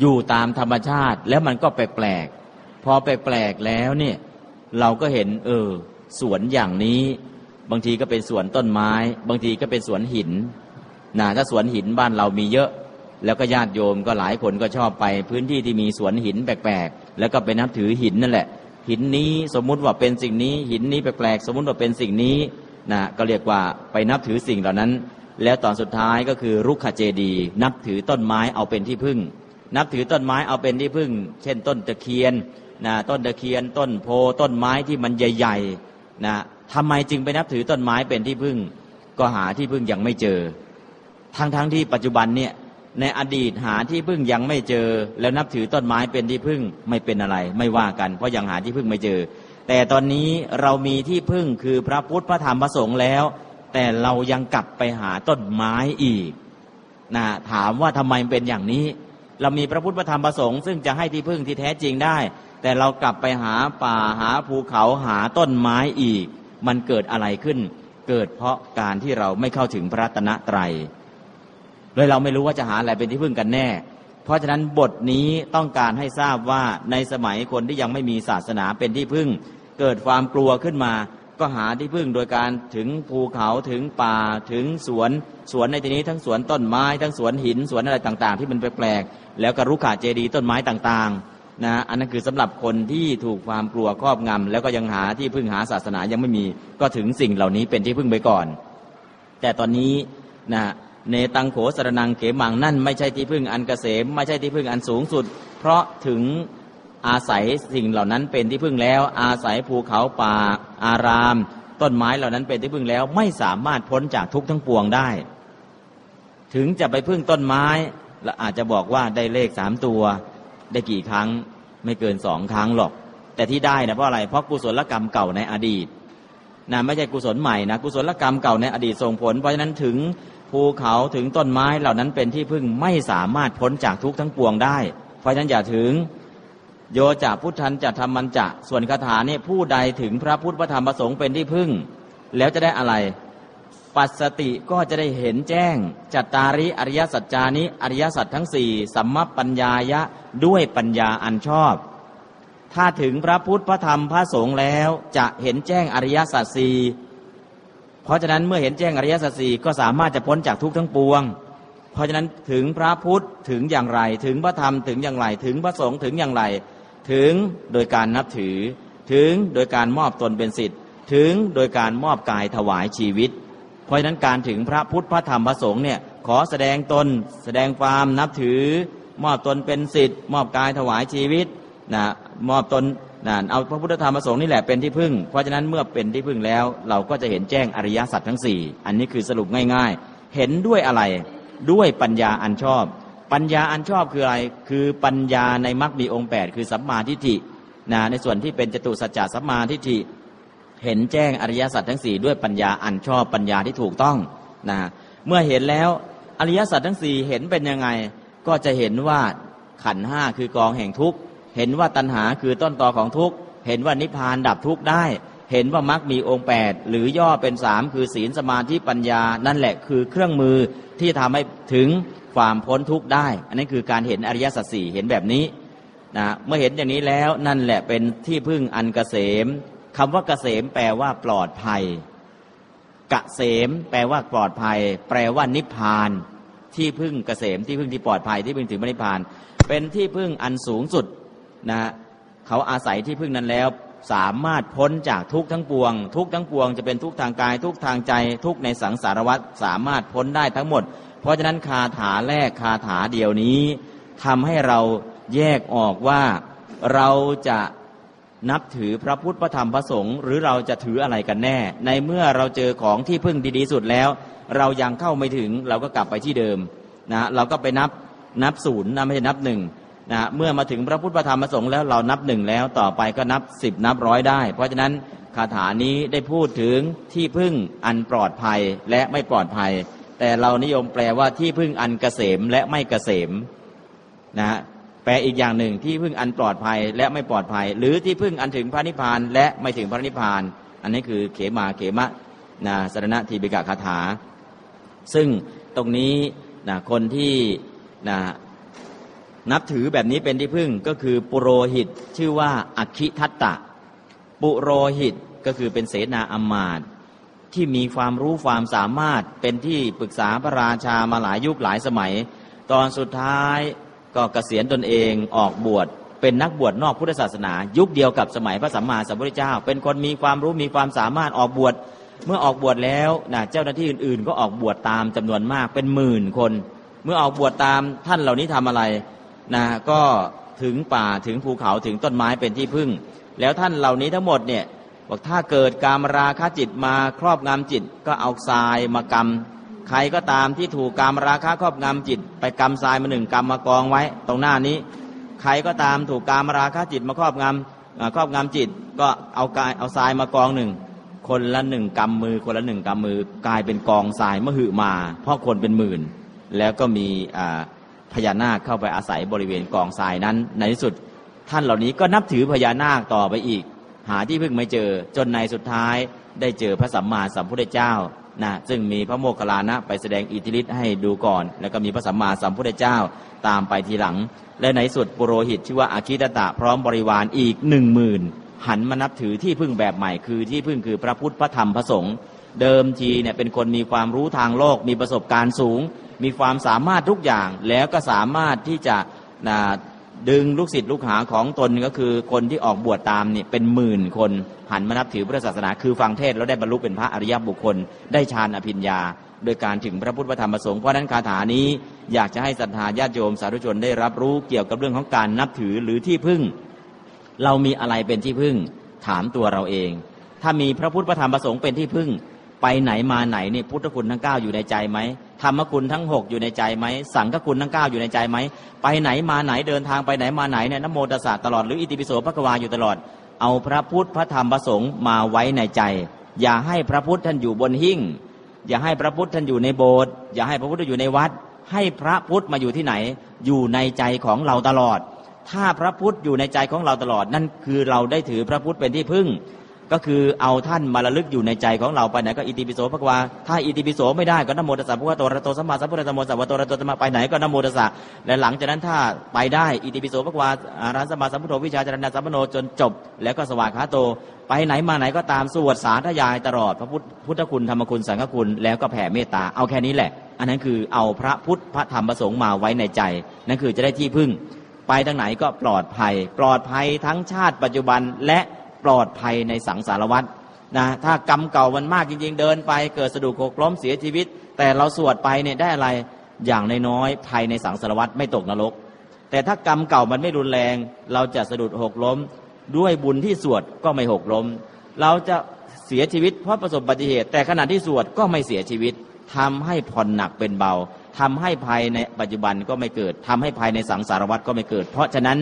A: อยู่ตามธรรมชาติแล้วมันก็แปลกๆพอแปลกๆแล้วเนี่ยเราก็เห็น เออ สวนอย่างนี้ บางทีก็เป็นสวนต้นไม้ บางทีก็เป็นสวนหินนะถ้าสวนหินบ้านเรามีเยอะ แล้วก็ญาติโยมก็หลายคนก็ชอบไป พื้นที่ที่มีสวนหินแปลกๆแล้วก็ไปนับถือหินนั่นแหละ หินนี้สมมุติว่าเป็นสิ่งนี้ หินนี้แปลกๆสมมุติว่าเป็นสิ่งนี้นะก็เรียกว่าไปนับถือสิ่งเหล่านั้น แล้วตอนสุดท้ายก็คือรุกขเจดี นับถือต้นไม้เอาเป็นที่พึ่ง นับถือต้นไม้เอาเป็นที่พึ่ง เช่น ต้นตะเคียนนะต้นตะเคียน ต้นโพต้นไม้ที่มันใหญ่ๆนะทำไมจึงไปนับถือต้นไม้เป็นที่พึ่ง ก็หาที่พึ่งยังไม่เจอ ทั้งๆทที่ปัจจุบันเนี่ยในอดีตหาที่พึ่งยังไม่เจอ แล้วนับถือต้นไม้เป็นที่พึ่งไม่เป็นอะไร ไม่ว่ากัน เพราะยังหาที่พึ่งไม่เจอ แต่ตอนนี้เรามีที่พึ่งคือพระพุทธพระธรรมพระสงฆ์แล้ว แต่เรายังกลับไปหาต้นไม้อีกนะถามว่าทำไมเป็นอย่างนี้ เรามีพระพุทธธรรมประสงค์ซึ่งจะให้ที่พึ่งที่แท้จริงได้ แต่เรากลับไปหาป่าหาภูเขาหาต้นไม้อีก มันเกิดอะไรขึ้น เกิดเพราะการที่เราไม่เข้าถึงพระตนะไตรเลยเราไม่รู้ว่าจะหาอะไรเป็นที่พึ่งกันแน่ เพราะฉะนั้นบทนี้ต้องการให้ทราบว่าในสมัยคนที่ยังไม่มีศาสนาเป็นที่พึ่ง เกิดความกลัวขึ้นมา ก็หาที่พึ่งโดยการถึงภูเขาถึงป่าถึงสวนสวนในที่นี้ทั้งสวนต้นไม้ทั้งสวนหินสวนอะไรต่าง ๆ ที่มันแปลกๆแล้วก็รุกขาเจดีต้นไม้ต่างๆนะอันนั้นคือสำหรับคนที่ถูกความกลัวครอบงำแล้วก็ยังหาที่พึ่งหาศาสนายังไม่มี ก็ถึงสิ่งเหล่านี้เป็นที่พึ่งไปก่อน แต่ตอนนี้นะเนตังโขสรนังเขมังนั่นไม่ใช่ที่พึ่งอันเกษมไม่ใช่ที่พึ่งอันสูงสุด เพราะถึง อาศัยสิ่งเหล่านั้นเป็นที่พึ่งแล้ว อาศัยภูเขาป่า อาราม ต้นไม้เหล่านั้นเป็นที่พึ่งแล้ว ไม่สามารถพ้นจากทุกทั้งปวงได้ ถึงจะไปพึ่งต้นไม้และอาจจะบอกว่าได้เลขสามตัว ได้กี่ครั้งไม่เกินสองครั้งหรอก แต่ที่ได้นะเพราะอะไรเพราะกุศลกรรมเก่าในอดีตนะไม่ใช่กุศลใหม่นะกุศลกรรมเก่าในอดีตส่งผล เพราะฉะนั้นถึงภูเขาถึงต้นไม้เหล่านั้นเป็นที่พึ่งไม่สามารถพ้นจากทุกทั้งปวงได้ เพราะฉะนั้นอย่าถึง โยจะพุทธันจะทำมันจะ ส่วนคาถานี่ผู้ใดถึงพระพุทธพระธรรมพระสงฆ์เป็นที่พึ่ง แล้วจะได้อะไร ปัสสติก็จะได้เห็นแจ้ง จัตตาริอริยสัจจานิอริยสัจทั้งสี่สัมมปัญญายะด้วยปัญญาอันชอบ ถ้าถึงพระพุทธพระธรรมพระสงฆ์แล้วจะเห็นแจ้งอริยสัจสี่เพราะฉะนั้นเมื่อเห็นแจ้งอริยสัจสี่ก็สามารถจะพ้นจากทุกข์ทั้งปวงเพราะฉะนั้นถึงพระพุทธถึงอย่างไร ถึงพระธรรมถึงอย่างไร ถึงพระสงฆ์ถึงอย่างไร ถึงโดยการนับถือ ถึงโดยการมอบตนเป็นสิทธิ์ ถึงโดยการมอบกายถวายชีวิต เพราะฉะนั้นการถึงพระพุทธพระธรรมพระสงฆ์เนี่ยขอแสดงตนแสดงความนับถือ มอบตนเป็นสิทธิ์ มอบกายถวายชีวิตนะมอบตนนั่นเอาพระพุทธธรรมประสงค์นี่แหละเป็นที่พึ่ง เพราะฉะนั้นเมื่อเป็นที่พึ่งแล้ว เราก็จะเห็นแจ้งอริยสัจทั้งสี่อันนี้คือสรุปง่ายๆ เห็นด้วยอะไรด้วยปัญญาอันชอบ ปัญญาอันชอบคืออะไร คือปัญญาในมรรคมีองค์ 8 คือสัมมาทิฏฐินะในส่วนที่เป็นจตุสัจจะสัมมาทิฏฐิเห็นแจ้งอริยสัจทั้งสี่ด้วยปัญญาอันชอบปัญญาที่ถูกต้องนะเมื่อเห็นแล้วอริยสัจทั้งสี่เห็นเป็นยังไง ก็จะเห็นว่าขันห้าคือกองแห่งทุกข์เห็นว่าตัณหาคือต้นตอของทุกข์เห็นว่านิพพานดับทุกข์ได้ เห็นว่ามรรคมีองค์แปดหรือย่อเป็นสามคือศีลสมาธิปัญญานั่นแหละคือเครื่องมือ ที่ทำให้ถึงความพ้นทุกข์ได้ อันนี้คือการเห็นอริยสัจสี่เห็นแบบนี้นะเมื่อเห็นอย่างนี้แล้วนั่นแหละเป็นที่พึ่งอันกเกษมคำว่าเกษมแปลว่าปลอดภัยกะเสมแปลว่าปลอดภัย แปลว่านิพพาน ที่พึ่งเกษมที่พึ่งที่ปลอดภัยที่พึ่งถึงนิพพาน เป็นที่พึ่งอันสูงสุดนะเขาอาศัยที่พึ่งนั้นแล้ว สามารถพ้นจากทุกทั้งปวง ทุกทั้งปวงจะเป็นทุกทางกาย ทุกทางใจ ทุกในสังสารวัฏสามารถพ้นได้ทั้งหมด เพราะฉะนั้นคาถาแรกคาถาเดียวนี้ทำให้เราแยกออกว่าเราจะนับถือพระพุทธพระธรรมพระสงฆ์หรือเราจะถืออะไรกันแน่ ในเมื่อเราเจอของที่พึ่งดีๆสุดแล้ว เรายังเข้าไม่ถึงเราก็กลับไปที่เดิมนะเราก็ไปนับนับศูนย์นะไม่ใช่นับหนึ่ง นะเมื่อมาถึงพระพุทธธรรมประสงค์แล้วเรานับหนึ่งแล้วต่อไปก็นับสิบนับร้อยได้ เพราะฉะนั้นคาถานี้ได้พูดถึงที่พึ่งอันปลอดภัยและไม่ปลอดภัย แต่เรานิยมแปลว่าที่พึ่งอันเกษมและไม่เกษมนะแปลอีกอย่างหนึ่งที่พึ่งอันปลอดภัยและไม่ปลอดภัย หรือที่พึ่งอันถึงพระนิพพานและไม่ถึงพระนิพพาน อันนี้คือเขมาเขมะนะสรณะทีบิกะคาถา ซึ่งตรงนี้นะคนที่นะ นับถือแบบนี้เป็นที่พึ่งก็คือปุโรหิตชื่อว่าอคิทัตตะ ปุโรหิตก็คือเป็นเสนาอมาตที่มีความรู้ความสามารถเป็นที่ปรึกษาพระราชามาหลายยุคหลายสมัย ตอนสุดท้ายก็เกษียณตนเองออกบวชเป็นนักบวชนอกพุทธศาสนา ยุคเดียวกับสมัยพระสัมมาสัมพุทธเจ้า เป็นคนมีความรู้มีความสามารถออกบวชเมื่อออกบวชแล้วนะเจ้าหน้าที่อื่นๆ ก็ออกบวชตามจำนวนมากเป็นหมื่นคน เมื่อออกบวชตามท่านเหล่านี้ทำอะไร นะก็ถึงป่าถึงภูเขาถึงต้นไม้เป็นที่พึ่ง แล้วท่านเหล่านี้ทั้งหมดเนี่ยบอกถ้าเกิดการมราคะจิตมาครอบงำจิตก็เอาทรายมากำใครก็ตามที่ถูกการมราคะครอบงำจิต ไปกำทรายมาหนึ่งกำมากองไว้ตรงหน้านี้ ใครก็ตามถูกการมราคะจิตมาครอบงำครอบงำจิต ก็เอากายเอาทรายมากองหนึ่งคนละหนึ่งกำมือคนละหนึ่งกำมือกลายเป็นกองทรายมหึมาเพราะคนเป็นหมื่น แล้วก็มีอ่า พญานาคเข้าไปอาศัยบริเวณกองทรายนั้น ในที่สุดท่านเหล่านี้ก็นับถือพญานาคต่อไปอีก หาที่พึ่งไม่เจอจนในสุดท้ายได้เจอพระสัมมาสัมพุทธเจ้านะซึ่งมีพระโมคคัลลานะไปแสดงอิทธิฤทธิ์ให้ดูก่อน แล้วก็มีพระสัมมาสัมพุทธเจ้าตามไปทีหลัง และในสุดปุโรหิตชื่อว่าอาคิตตะพร้อมบริวารอีกหนึ่งหมื่นหันมานับถือที่พึ่งแบบใหม่คือที่พึ่งคือพระพุทธพระธรรมพระสงฆ์เดิมทีเนี่ยเป็นคนมีความรู้ทางโลกมีประสบการณ์สูง มีความสามารถทุกอย่างแล้วก็สามารถที่จะนะดึงลูกศิษย์ลูกหาของตนก็คือคนที่ออกบวชตามเนี่ยเป็นหมื่นคนหันมานับถือพุทธศาสนา คือฟังเทศแล้วได้บรรลุเป็นพระอริยบุคคล ได้ฌานอภิญญา โดยการถึงพระพุทธธรรมพระสงฆ์เพราะนั้นคาถานี้อยากจะให้ศรัทธาญาติโยมสาธุชนได้รับรู้เกี่ยวกับเรื่องของการนับถือหรือที่พึ่ง เรามีอะไรเป็นที่พึ่ง ถามตัวเราเอง ถ้ามีพระพุทธธรรมพระสงฆ์เป็นที่พึ่ง ไปไหนมาไหนนี่พุทธคุณทั้งเก้าอยู่ในใจไหม ธรรมคุณทั้งหกอยู่ในใจไหมสังฆคุณทั้งเก้าอยู่ในใจไหมไปไหนมาไหนเดินทางไปไหนมาไหนเนี่ยนโมตัสสะตลอดหรืออิติปิโสพระกวาอยู่ตลอด เอาพระพุทธพระธรรมพระสงฆ์มาไว้ในใจ อย่าให้พระพุทธท่านอยู่บนหิ้งอย่าให้พระพุทธท่านอยู่ในโบสถ์อย่าให้พระพุทธอยู่ในวัด ให้พระพุทธมาอยู่ที่ไหน อยู่ในใจของเราตลอด ถ้าพระพุทธอยู่ในใจของเราตลอด นั่นคือเราได้ถือพระพุทธเป็นที่พึ่ง ก็คือเอาท่านมาระลึกอยู่ในใจของเราไปไหนก็อิติปิโสพระกวาถ้าอิติปิโสไม่ได้ก็นโมตัสสะพุทธโตระโตสัมมาสัมพุทธะโมสัพพะโตระโตสัมมาไปไหนก็นโมตัสสะและหลังจากนั้นถ้าไปได้อิติปิโสพระกวาอารันสัมมาสัมพุทโธวิชาจารณะสัมปโนจนจบ แล้วก็สวากขาโต ไปไหนมาไหนก็ตามสวดสาธยายตลอดพระพุทธพุทธคุณธรรมคุณสังฆคุณแล้วก็แผ่เมตตาเอาแค่นี้แหละ อันนั้นคือเอาพระพุทธพระธรรมพระสงฆ์มาไว้ในใจนั่นคือจะได้ที่พึ่ง ไปทางไหนก็ปลอดภัย ปลอดภัยทั้งชาติปัจจุบันและ ปลอดภัยในสังสารวัฏนะถ้ากรรมเก่ามันมากจริง ๆ เดินไป เกิดสะดุดโคกล้มเสียชีวิต แต่เราสวดไปเนี่ยได้อะไรอย่างน้อยๆภัยในสังสารวัฏไม่ตกนรก แต่ถ้ากรรมเก่ามันไม่รุนแรง เราจะสะดุดหกล้ม ด้วยบุญที่สวดก็ไม่หกล้ม เราจะเสียชีวิตเพราะประสบอุบัติเหตุ แต่ขณะที่สวดก็ไม่เสียชีวิตทำให้ผ่อนหนักเป็นเบาทำให้ภัยในปัจจุบันก็ไม่เกิดทำให้ภัยในสังสารวัฏก็ไม่เกิด เพราะฉะนั้น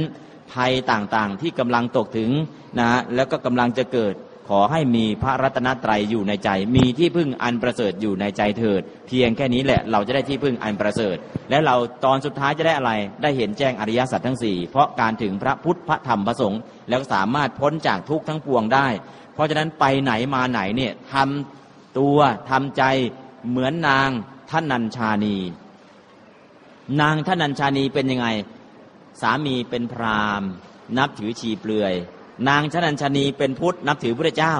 A: ภัยต่างๆ ที่กำลังตกถึงนะแล้วก็กำลังจะเกิดขอให้มีพระรัตนตรัยอยู่ในใจ มีที่พึ่งอันประเสริฐอยู่ในใจเถิด เพียงแค่นี้แหละเราจะได้ที่พึ่งอันประเสริฐ และเราตอนสุดท้ายจะได้อะไร ได้เห็นแจ้งอริยสัจทั้งสี่เพราะการถึงพระพุทธพระธรรมพระสงฆ์แล้วสามารถพ้นจากทุกข์ทั้งปวงได้ เพราะฉะนั้นไปไหนมาไหนเนี่ยทำตัวทำใจเหมือนนางท่านนัญชานี นางท่านัญชานีเป็นยังไง สามีเป็นพราหมณ์ นับถือชีเปลือย นางท่านัญชานีเป็นพุทธนับถือพระเจ้า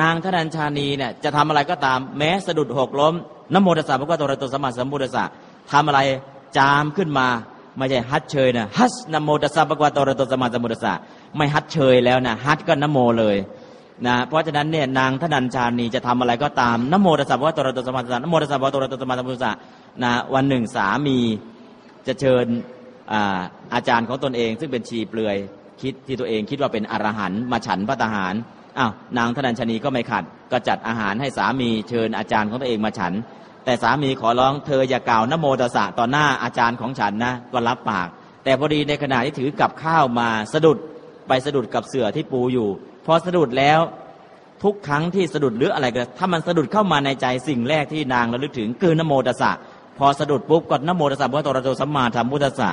A: นางท่านัญชานีเนี่ยจะทำอะไรก็ตามแม้สะดุดหกล้มนโมตัสสะพระพุทธโตระตสมมาสัมพุทธัสสะทำอะไรจามขึ้นมาไม่ใช่ฮัดเชยนะฮัสนโมตัสสะพระพุทธโตระตสมมาสัมพุทธัสสะไม่ฮัดเชยแล้วนะฮัดก็นโมเลยนะเพราะฉะนั้นเนี่ยนางทนัญชานีจะทำอะไรก็ตามนโมตัสสะพระตระตสมมาสัมนโมตัสสะพระตระตสมมาสัมพุทธะนะวันหนึ่งสามีจะเชิญ อาอาจารย์ของตนเอง ซึ่งเป็นชีเปลือยคิดที่ตัวเองคิดว่าเป็นอรหันต์มาฉันพระทหารอ้าวนางทนัญชนีก็ไม่ขัด ก็จัดอาหารให้สามีเชิญอาจารย์ของตัวเองมาฉัน แต่สามีขอร้องเธออย่ากล่าวนโมตัสสะต่อหน้าอาจารย์ของฉันนะก็รับปาก แต่พอดีในขณะที่ถือกับข้าวมาสะดุดไปสะดุดกับเสื่อที่ปูอยู่ พอสะดุดแล้วทุกครั้งที่สะดุดหรืออะไรก็ถ้ามันสะดุดเข้ามาในใจสิ่งแรกที่นางระลึกถึงคือนโมตัสสะ พอสะดุดปุ๊บก็นโมตัสสะพระตรโตสัมมาธรรมพุทธัสสะ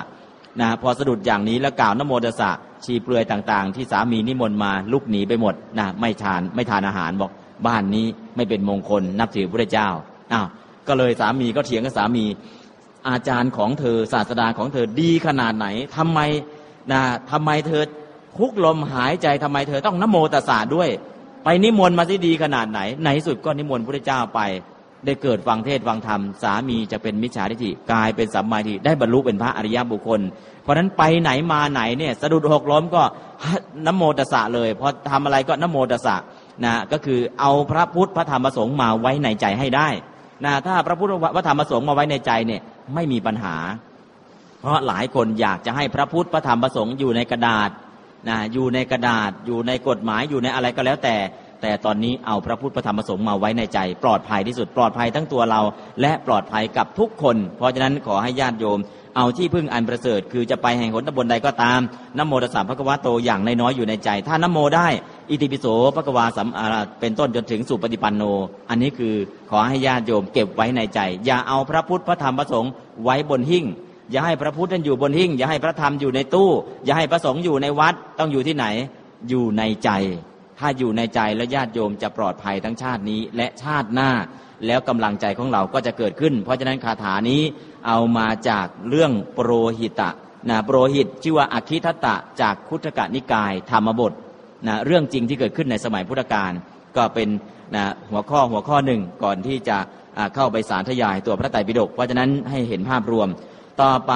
A: นะพอสะดุดอย่างนี้แล้วกล่าวนโมตัสสะชีเปลือยต่างๆ ที่สามีนิมนต์มาลุกหนีไปหมดนะไม่ทานไม่ทานอาหารบอกบ้านนี้ไม่เป็นมงคลนับถือพระเจ้าอ้าวก็เลยสามีก็เถียงกับสามี อาจารย์ของเธอศาสดาของเธอดีขนาดไหนทำไมนะทำไมเธอคุกลมหายใจทำไมเธอต้องนโมตัสสะด้วย ไปนิมนต์มาที่ดีขนาดไหน ในที่สุดก็นิมนต์พระเจ้าไป ได้เกิดฟังเทศฟังธรรม สามีจะเป็นมิจฉาทิฏฐิกลายเป็นสัมมาทิฏฐิได้บรรลุเป็นพระอริยบุคคล เพราะฉะนั้นไปไหนมาไหนเนี่ยสะดุดหกล้มก็นโมตสะเลยพอทำอะไรก็นโมตสสะนะก็คือเอาพระพุทธพระธรรมพระสงฆ์มาไว้ในใจให้ได้นะถ้าพระพุทธพระธรรมพระสงฆ์มาไว้ในใจเนี่ยไม่มีปัญหา เพราะหลายคนอยากจะให้พระพุทธพระธรรมพระสงฆ์อยู่ในกระดาษนะอยู่ในกระดาษอยู่ในกฎหมายอยู่ในอะไรก็แล้วแต่ แต่ตอนนี้เอาพระพุทธพระธรรมพระสงฆ์มาไว้ในใจ ปลอดภัยที่สุดปลอดภัยทั้งตัวเรา และปลอดภัยกับทุกคน เพราะฉะนั้นขอให้ญาติโยม เอาที่พึ่งอันประเสริฐ คือจะไปแห่งหนตำบลใดก็ตามนโมตัสสะพระควะโตอย่างน้อยๆอยู่ในใจ ถ้านโมได้ อิติปิโสพระกวาสัมอาเป็นต้นจนถึงสุปฏิปันโน อันนี้คือขอให้ญาติโยมเก็บไว้ในใจ อย่าเอาพระพุทธพระธรรมพระสงฆ์ไว้บนหิ้งอย่าให้พระพุทธท่านอยู่บนหิ้งอย่าให้พระธรรมอยู่ในตู้ อย่าให้พระสงฆ์อยู่ในวัดต้องอยู่ที่ไหนอยู่ในใจ ถ้าอยู่ในใจแล้วญาติโยมจะปลอดภัยทั้งชาตินี้ และชาติหน้า แล้วกำลังใจของเราก็จะเกิดขึ้น เพราะฉะนั้นคาถานี้เอามาจากเรื่องโปรหิตะนะโปรหิตชื่อว่าอคิทัตตะจากคุถกนิกายธรรมบทนะเรื่องจริงที่เกิดขึ้นในสมัยพุทธกาลก็เป็นนะหัวข้อหัวข้อหนึ่งก่อนที่จะเข้าไปสารทยายตัวพระไตรปิฎกเพราะฉะนั้นให้เห็นภาพรวม ต่อไป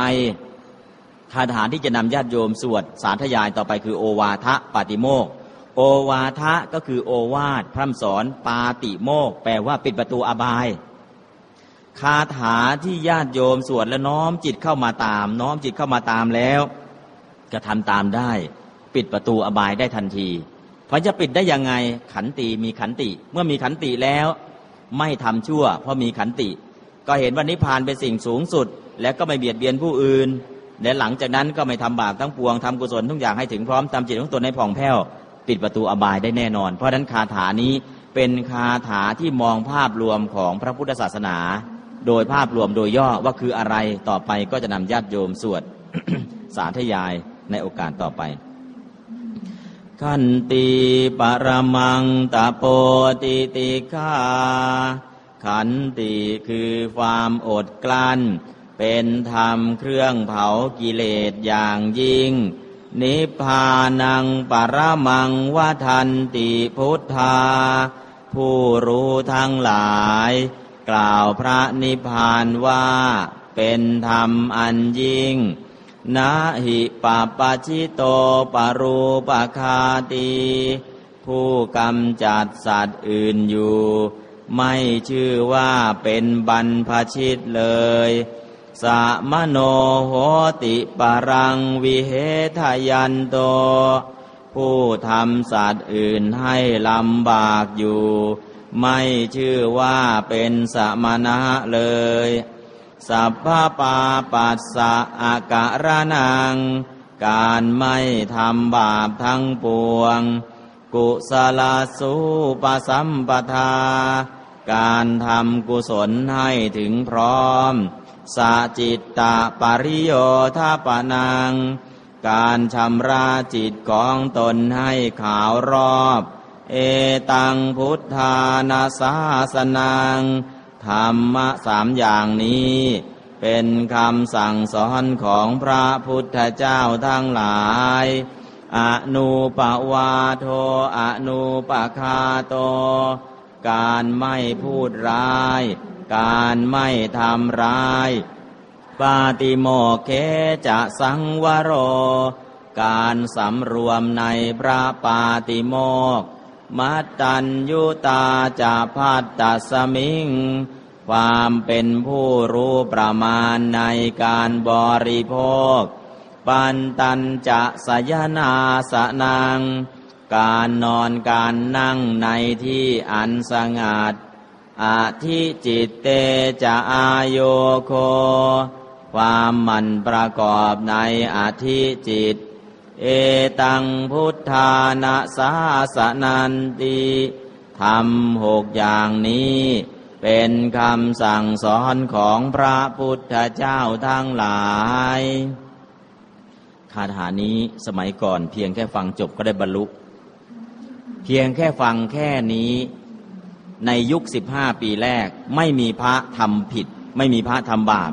A: คาถาที่จะนำญาติโยมสวดสารทยายต่อไปคือโอวาทะปาติโมก โอวาทะก็คือโอวาทพร่ำสอนปาติโมกแปลว่าปิดประตูอบาย คาถาที่ญาติโยมสวดและน้อมจิตเข้ามาตาม น้อมจิตเข้ามาตามแล้วกระทำตามได้ ปิดประตูอบายได้ทันทีเพราะจะปิดได้ยังไงขันติมีขันติ เมื่อมีขันติแล้ว ไม่ทำชั่ว เพราะมีขันติ ก็เห็นว่านิพพานเป็นสิ่งสูงสุด และก็ไม่เบียดเบียนผู้อื่นและหลังจากนั้นก็ไม่ทำบาปทั้งปวงทำกุศลทุกอย่างให้ถึงพร้อมทำจิตของตนให้ผ่องแผ้ว ปิดประตูอบายได้แน่นอน เพราะฉะนั้นคาถานี้เป็นคาถาที่มองภาพรวมของพระพุทธศาสนา โดยภาพรวมโดยย่อว่าคืออะไรต่อไปก็จะนำญาติโยมสวดสาธยายในโอกาสต่อไปขันติปรมังตะโปติติคาขันติคือความอดกลั้น เป็นธรรมเครื่องเผากิเลสอย่างยิ่ง นิพพานังปรมังวทันติพุทธา ผู้รู้ทั้งหลาย กล่าวพระนิพพานว่า เป็นธรรมอันยิ่งนาหิปปะชิโตปรูปคาตี ผู้กำจัดสัตว์อื่นอยู่ ไม่ชื่อว่าเป็นบรรพชิตเลย สะมโนโหติปรังวิเหทยันโต ผู้ทำสัตว์อื่นให้ลำบากอยู่ ไม่ชื่อว่าเป็นสมณะเลย สัพพปาปัสสะอาการนัง การไม่ทำบาปทั้งปวง กุศลสูปสัมปทา การทำกุศลให้ถึงพร้อม สาจิตตาปริโยธาปนัง การชำระจิตของตนให้ขาวรอบ เอตังพุทธานาสาสนัง ธรรมะสามอย่างนี้ เป็นคำสั่งสอนของพระพุทธเจ้าทั้งหลายอนุปวาโทอนุปคาโต การไม่พูดร้าย การไม่ทำร้าย ปาติโมเคจะสังวโร การสำรวมในพระปาติโมกมัตตัญยุตาจะพัตตสมิง ความเป็นผู้รู้ประมาณในการบริโภค ปันตันจะสยนาสนังการนอนการนั่งในที่อันสงัด อาทิจิตเตจะอาโยโค ความมันประกอบในอาทิจิต เอตังพุทธานาสาสนันติทำหกอย่างนี้ เป็นคำสั่งสอนของพระพุทธเจ้าทั้งหลายคาถานี้สมัยก่อนเพียงแค่ฟังจบก็ได้บรรลุ เพียงแค่ฟังแค่นี้ ในยุคสิบห้าปีแรก ไม่มีพระทำผิด ไม่มีพระทำบาป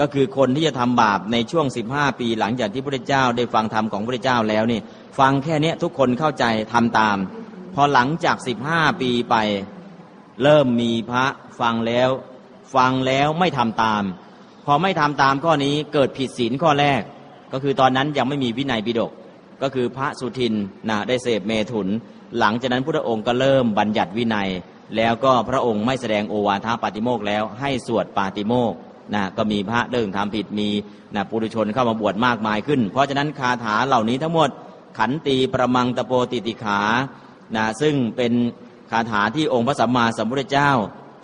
A: ก็คือคนที่จะทำบาปในช่วงสิบห้าปีหลังจากที่พระเจ้าได้ฟังธรรมของพระเจ้าแล้วนี่ ฟังแค่นี้ทุกคนเข้าใจทำตาม พอหลังจากสิบห้าปีไป เริ่มมีพระฟังแล้ว ฟังแล้วไม่ทำตาม พอไม่ทำตามข้อนี้เกิดผิดศีลข้อแรก ก็คือตอนนั้นยังไม่มีวินัยปิฎกก็คือพระสุทินนะได้เสพเมถุน หลังจากนั้นพระองค์ก็เริ่มบัญญัติวินัย แล้วก็พระองค์ไม่แสดงโอวาทปาติโมกแล้วให้สวดปาติโมกนะก็มีพระเดิงทำผิดมีนะปุถุชนเข้ามาบวชมากมายขึ้น เพราะฉะนั้นคาถาเหล่านี้ทั้งหมดขันตีประมังตะโปติติขานะซึ่งเป็นคาถาที่องค์พระสัมมาสัมพุทธเจ้า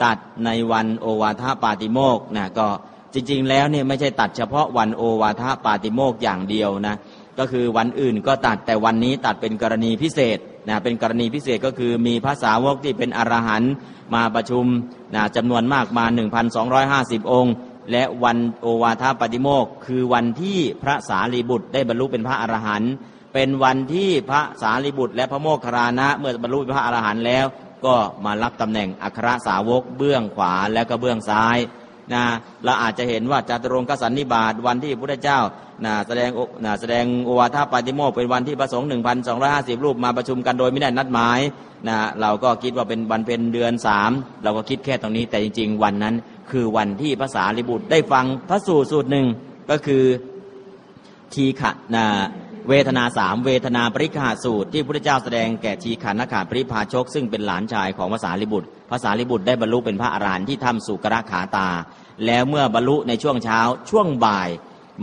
A: ตัดในวันโอวาทปาติโมกนะก็จริง ๆ แล้วเนี่ยไม่ใช่ตัดเฉพาะวันโอวาทปาติโมกอย่างเดียวนะก็คือวันอื่นก็ตัดแต่วันนี้ตัดเป็นกรณีพิเศษ นะเป็นกรณีพิเศษก็คือมีภาษาวกที่เป็นอรหันต์มาประชุมนะจำนวนมากมา 1,250 องค์ และวันโอวาทปาติโมกคือวันที่พระสารีบุตรได้บรรลุเป็นพระอรหันต์เป็นวันที่พระสารีบุตร และพระโมคคัลลานะเมื่อบรรลุเป็นพระอรหันต์แล้ว ก็มารับตำแหน่งอัครสาวกเบื้องขวาและก็เบื้องซ้าย นะเราอาจจะเห็นว่าจตุรงกสันนิบาตวันที่พระพุทธเจ้านะแสดงนะแสดงโอวาทปาติโมกเป็นวันที่พระสงฆ์หนึ่งพันสองร้อยห้าสิบรูปมาประชุมกันโดยไม่ได้นัดหมายนะเราก็คิดว่าเป็นวันเป็นเดือนสามเราก็คิดแค่ตรงนี้ แต่จริง ๆ วันนั้นคือวันที่ภาษาลิบุตรได้ฟังพระสูตรสูตรหนึ่งก็คือทีขะนะ เวทนาสามเวทนาปริฆาสูตรที่พระพุทธเจ้าแสดงแก่ทีขันนขาปริพาชก ซึ่งเป็นหลานชายของภาษาลิบุตรภาษาลิบุตรได้บรรลุเป็นพระอรหันต์ที่ถ้ำสุกระขาตา แล้วเมื่อบรรลุในช่วงเช้าช่วงบ่าย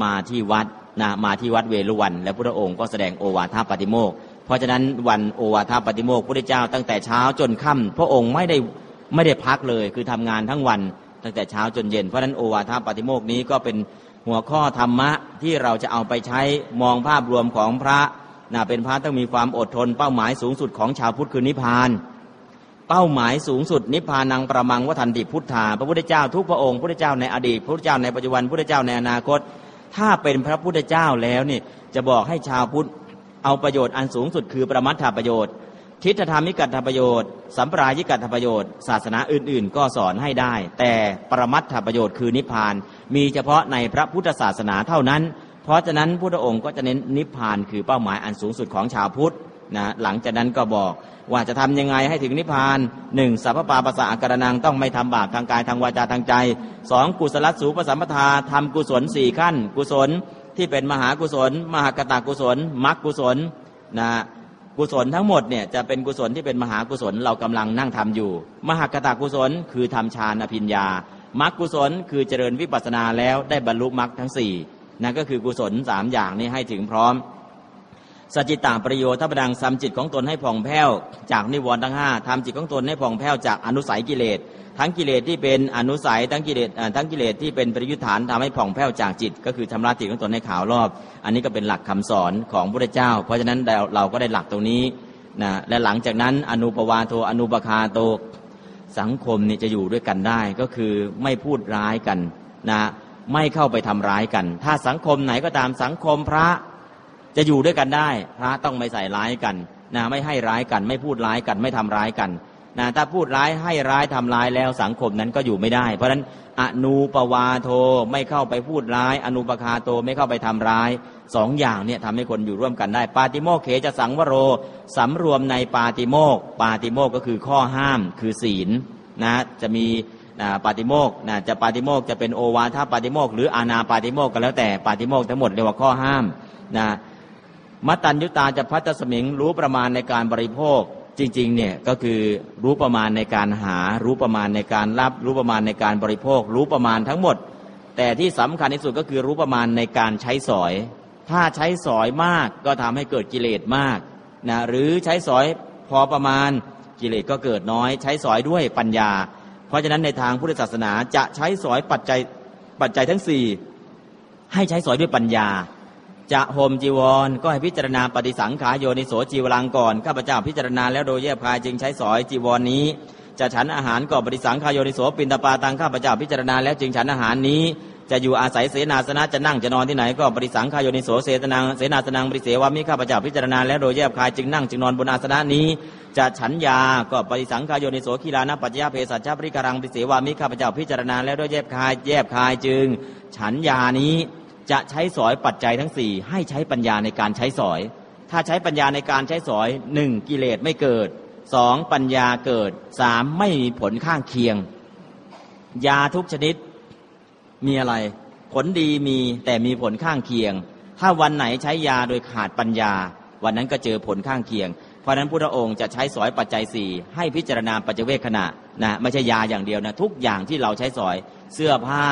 A: มาที่วัดนะมาที่วัดเวรุวัน และพระองค์ก็แสดงโอวาทปาติโมกเพราะฉะนั้นวันโอวาทปาติโมกพระพุทธเจ้าตั้งแต่เช้าจนค่ำพระองค์ไม่ได้ไม่ได้พักเลยคือทำงานทั้งวันตั้งแต่เช้าจนเย็นเพราะฉะนั้นโอวาทปาติโมกนี้ก็เป็น หัวข้อธรรมะที่เราจะเอาไปใช้มองภาพรวมของพระนะเป็นพระต้องมีความอดทน เป้าหมายสูงสุดของชาวพุทธคือนิพพาน เป้าหมายสูงสุด นิพพานังประมังวัฏันติพุทธาพระพุทธเจ้าทุกพระองค์พระพุทธเจ้าในอดีตพระพุทธเจ้าในปัจจุบันพระพุทธเจ้าในอนาคต ถ้าเป็นพระพุทธเจ้าแล้วนี่จะบอกให้ชาวพุทธเอาประโยชน์อันสูงสุดคือประมัตถประโยชน์ ทิฏฐธรรมิกัตถประโยชน์สัมปรายิกัตถประโยชน์ ศาสนาอื่นๆ ก็สอนให้ได้ แต่ประมัตถประโยชน์คือนิพพาน มีเฉพาะในพระพุทธศาสนาเท่านั้น เพราะฉะนั้นพุทธองค์ก็จะเน้นนิพพานคือเป้าหมายอันสูงสุดของชาวพุทธนะหลังจากนั้นก็บอกว่าจะทำยังไงให้ถึงนิพพานหนึ่งสัพพปาปัสสะอาการนังต้องไม่ทำบาปทางกายทางวาจาทางใจสองกุศลสูปสัมปทาทำกุศลสี่ขั้น กุศลที่เป็นมหากุศล มหากตากุศลมรรคกุศลนะ กุศลทั้งหมดเนี่ยจะเป็นกุศลที่เป็นมหากุศลเรากำลังนั่งทำอยู่ มหากตากุศลคือทำฌานอภิญญามรรคกุศลคือเจริญวิปัสสนาแล้วได้บรรลุมรรคทั้งสี่นั่นก็คือกุศลสามอย่างนี้ให้ถึงพร้อม สจิตตาประโยชน์ทัพดังทำจิตของตนให้ผ่องแผ้ว จากนิวรณ์ทั้งห้าทำจิตของตนให้ผ่องแผ้วจากอนุสัยกิเลส ทั้งกิเลสที่เป็นอนุสัยทั้งกิเลสทั้งกิเลสที่เป็นปริยุทธานทำให้ผ่องแผ้วจากจิต ก็คือชำระจิตของตนให้ขาวรอบ อันนี้ก็เป็นหลักคำสอนของพระเจ้า เพราะฉะนั้นเราก็ได้หลักตรงนี้นะและหลังจากนั้นอนุปวาโทอนุปคาโตสังคมนี่จะอยู่ด้วยกันได้ก็คือไม่พูดร้ายกันนะไม่เข้าไปทำร้ายกัน ถ้าสังคมไหนก็ตามสังคมพระ จะอยู่ด้วยกันได้ พระต้องไม่ใส่ร้ายกันนะไม่ให้ร้ายกัน ไม่พูดร้ายกัน ไม่ทำร้ายกันนะถ้าพูดร้ายให้ร้ายทำร้ายแล้วสังคมนั้นก็อยู่ไม่ได้ เพราะฉะนั้นอนุปวาโทไม่เข้าไปพูดร้าย อนุปคาโตไม่เข้าไปทำร้ายสองอย่างเนี่ยทำให้คนอยู่ร่วมกันได้ ปาติโมกเขจะสังวโรสำรวมในปาติโมก ปาติโมกก็คือข้อห้ามคือศีลนะจะมีนะปาติโมกนะจะปาติโมกจะเป็นโอวาทปาติโมกหรืออาณาปาติโมกก็แล้วแต่ปาติโมกทั้งหมดเรียกว่าข้อห้ามนะ มัตตัญยุตาจะพัฒสมิงรู้ประมาณในการบริโภค จริงๆเนี่ยก็คือรู้ประมาณในการหา รู้ประมาณในการรับ รู้ประมาณในการบริโภค รู้ประมาณทั้งหมด แต่ที่สำคัญที่สุดก็คือรู้ประมาณในการใช้สอย ถ้าใช้สอยมากก็ทำให้เกิดกิเลสมากนะหรือใช้สอยพอประมาณกิเลสก็เกิดน้อย ใช้สอยด้วยปัญญา เพราะฉะนั้นในทางพุทธศาสนาจะใช้สอยปัจจัยปัจจัยทั้งสี่ให้ใช้สอยด้วยปัญญา จะห่มจีวร ก็ให้พิจารณาปฏิสังขารโยนิโสจีวรังก่อนข้าพเจ้าพิจารณาแล้วโดยแยบคายจึงใช้สอยจีวรนนี้ จะฉันอาหารก็ปฏิสังขารโยนิโสปินตปาตังข้าพเจ้าพิจารณาแล้วจึงฉันอาหารนี้ จะอยู่อาศัยเสนาสนะจะนั่งจะนอนที่ไหนก็ปฏิสังขารโยนิโสเสตนังเสนาสนังปริเสวามิข้าพเจ้าพิจารณาแล้วโดยแยบคายจึงนั่งจึงนอนบนอาสนะนี้ จะฉันยาก็ปฏิสังขารโยนิโสกีฬานะปัจจยาเพศสัจจปริการังปริเสวามิข้าพเจ้าพิจารณาแล้วโดยแยบคายแยบคายจึง ฉันยานี้ จะใช้สอยปัจจัยทั้งสี่ให้ใช้ปัญญาในการใช้สอย ถ้าใช้ปัญญาในการใช้สอยหนึ่งกิเลสไม่เกิดสองปัญญาเกิดสามไม่มีผลข้างเคียง ยาทุกชนิดมีอะไร ผลดีมีแต่มีผลข้างเคียง ถ้าวันไหนใช้ยาโดยขาดปัญญา วันนั้นก็เจอผลข้างเคียง เพราะนั้นพระองค์จะใช้สอยปัจจัยสี่ให้พิจารณาปัจเจเวคขณะนะไม่ใช่ยาอย่างเดียวนะทุกอย่างที่เราใช้สอย เสื้อผ้า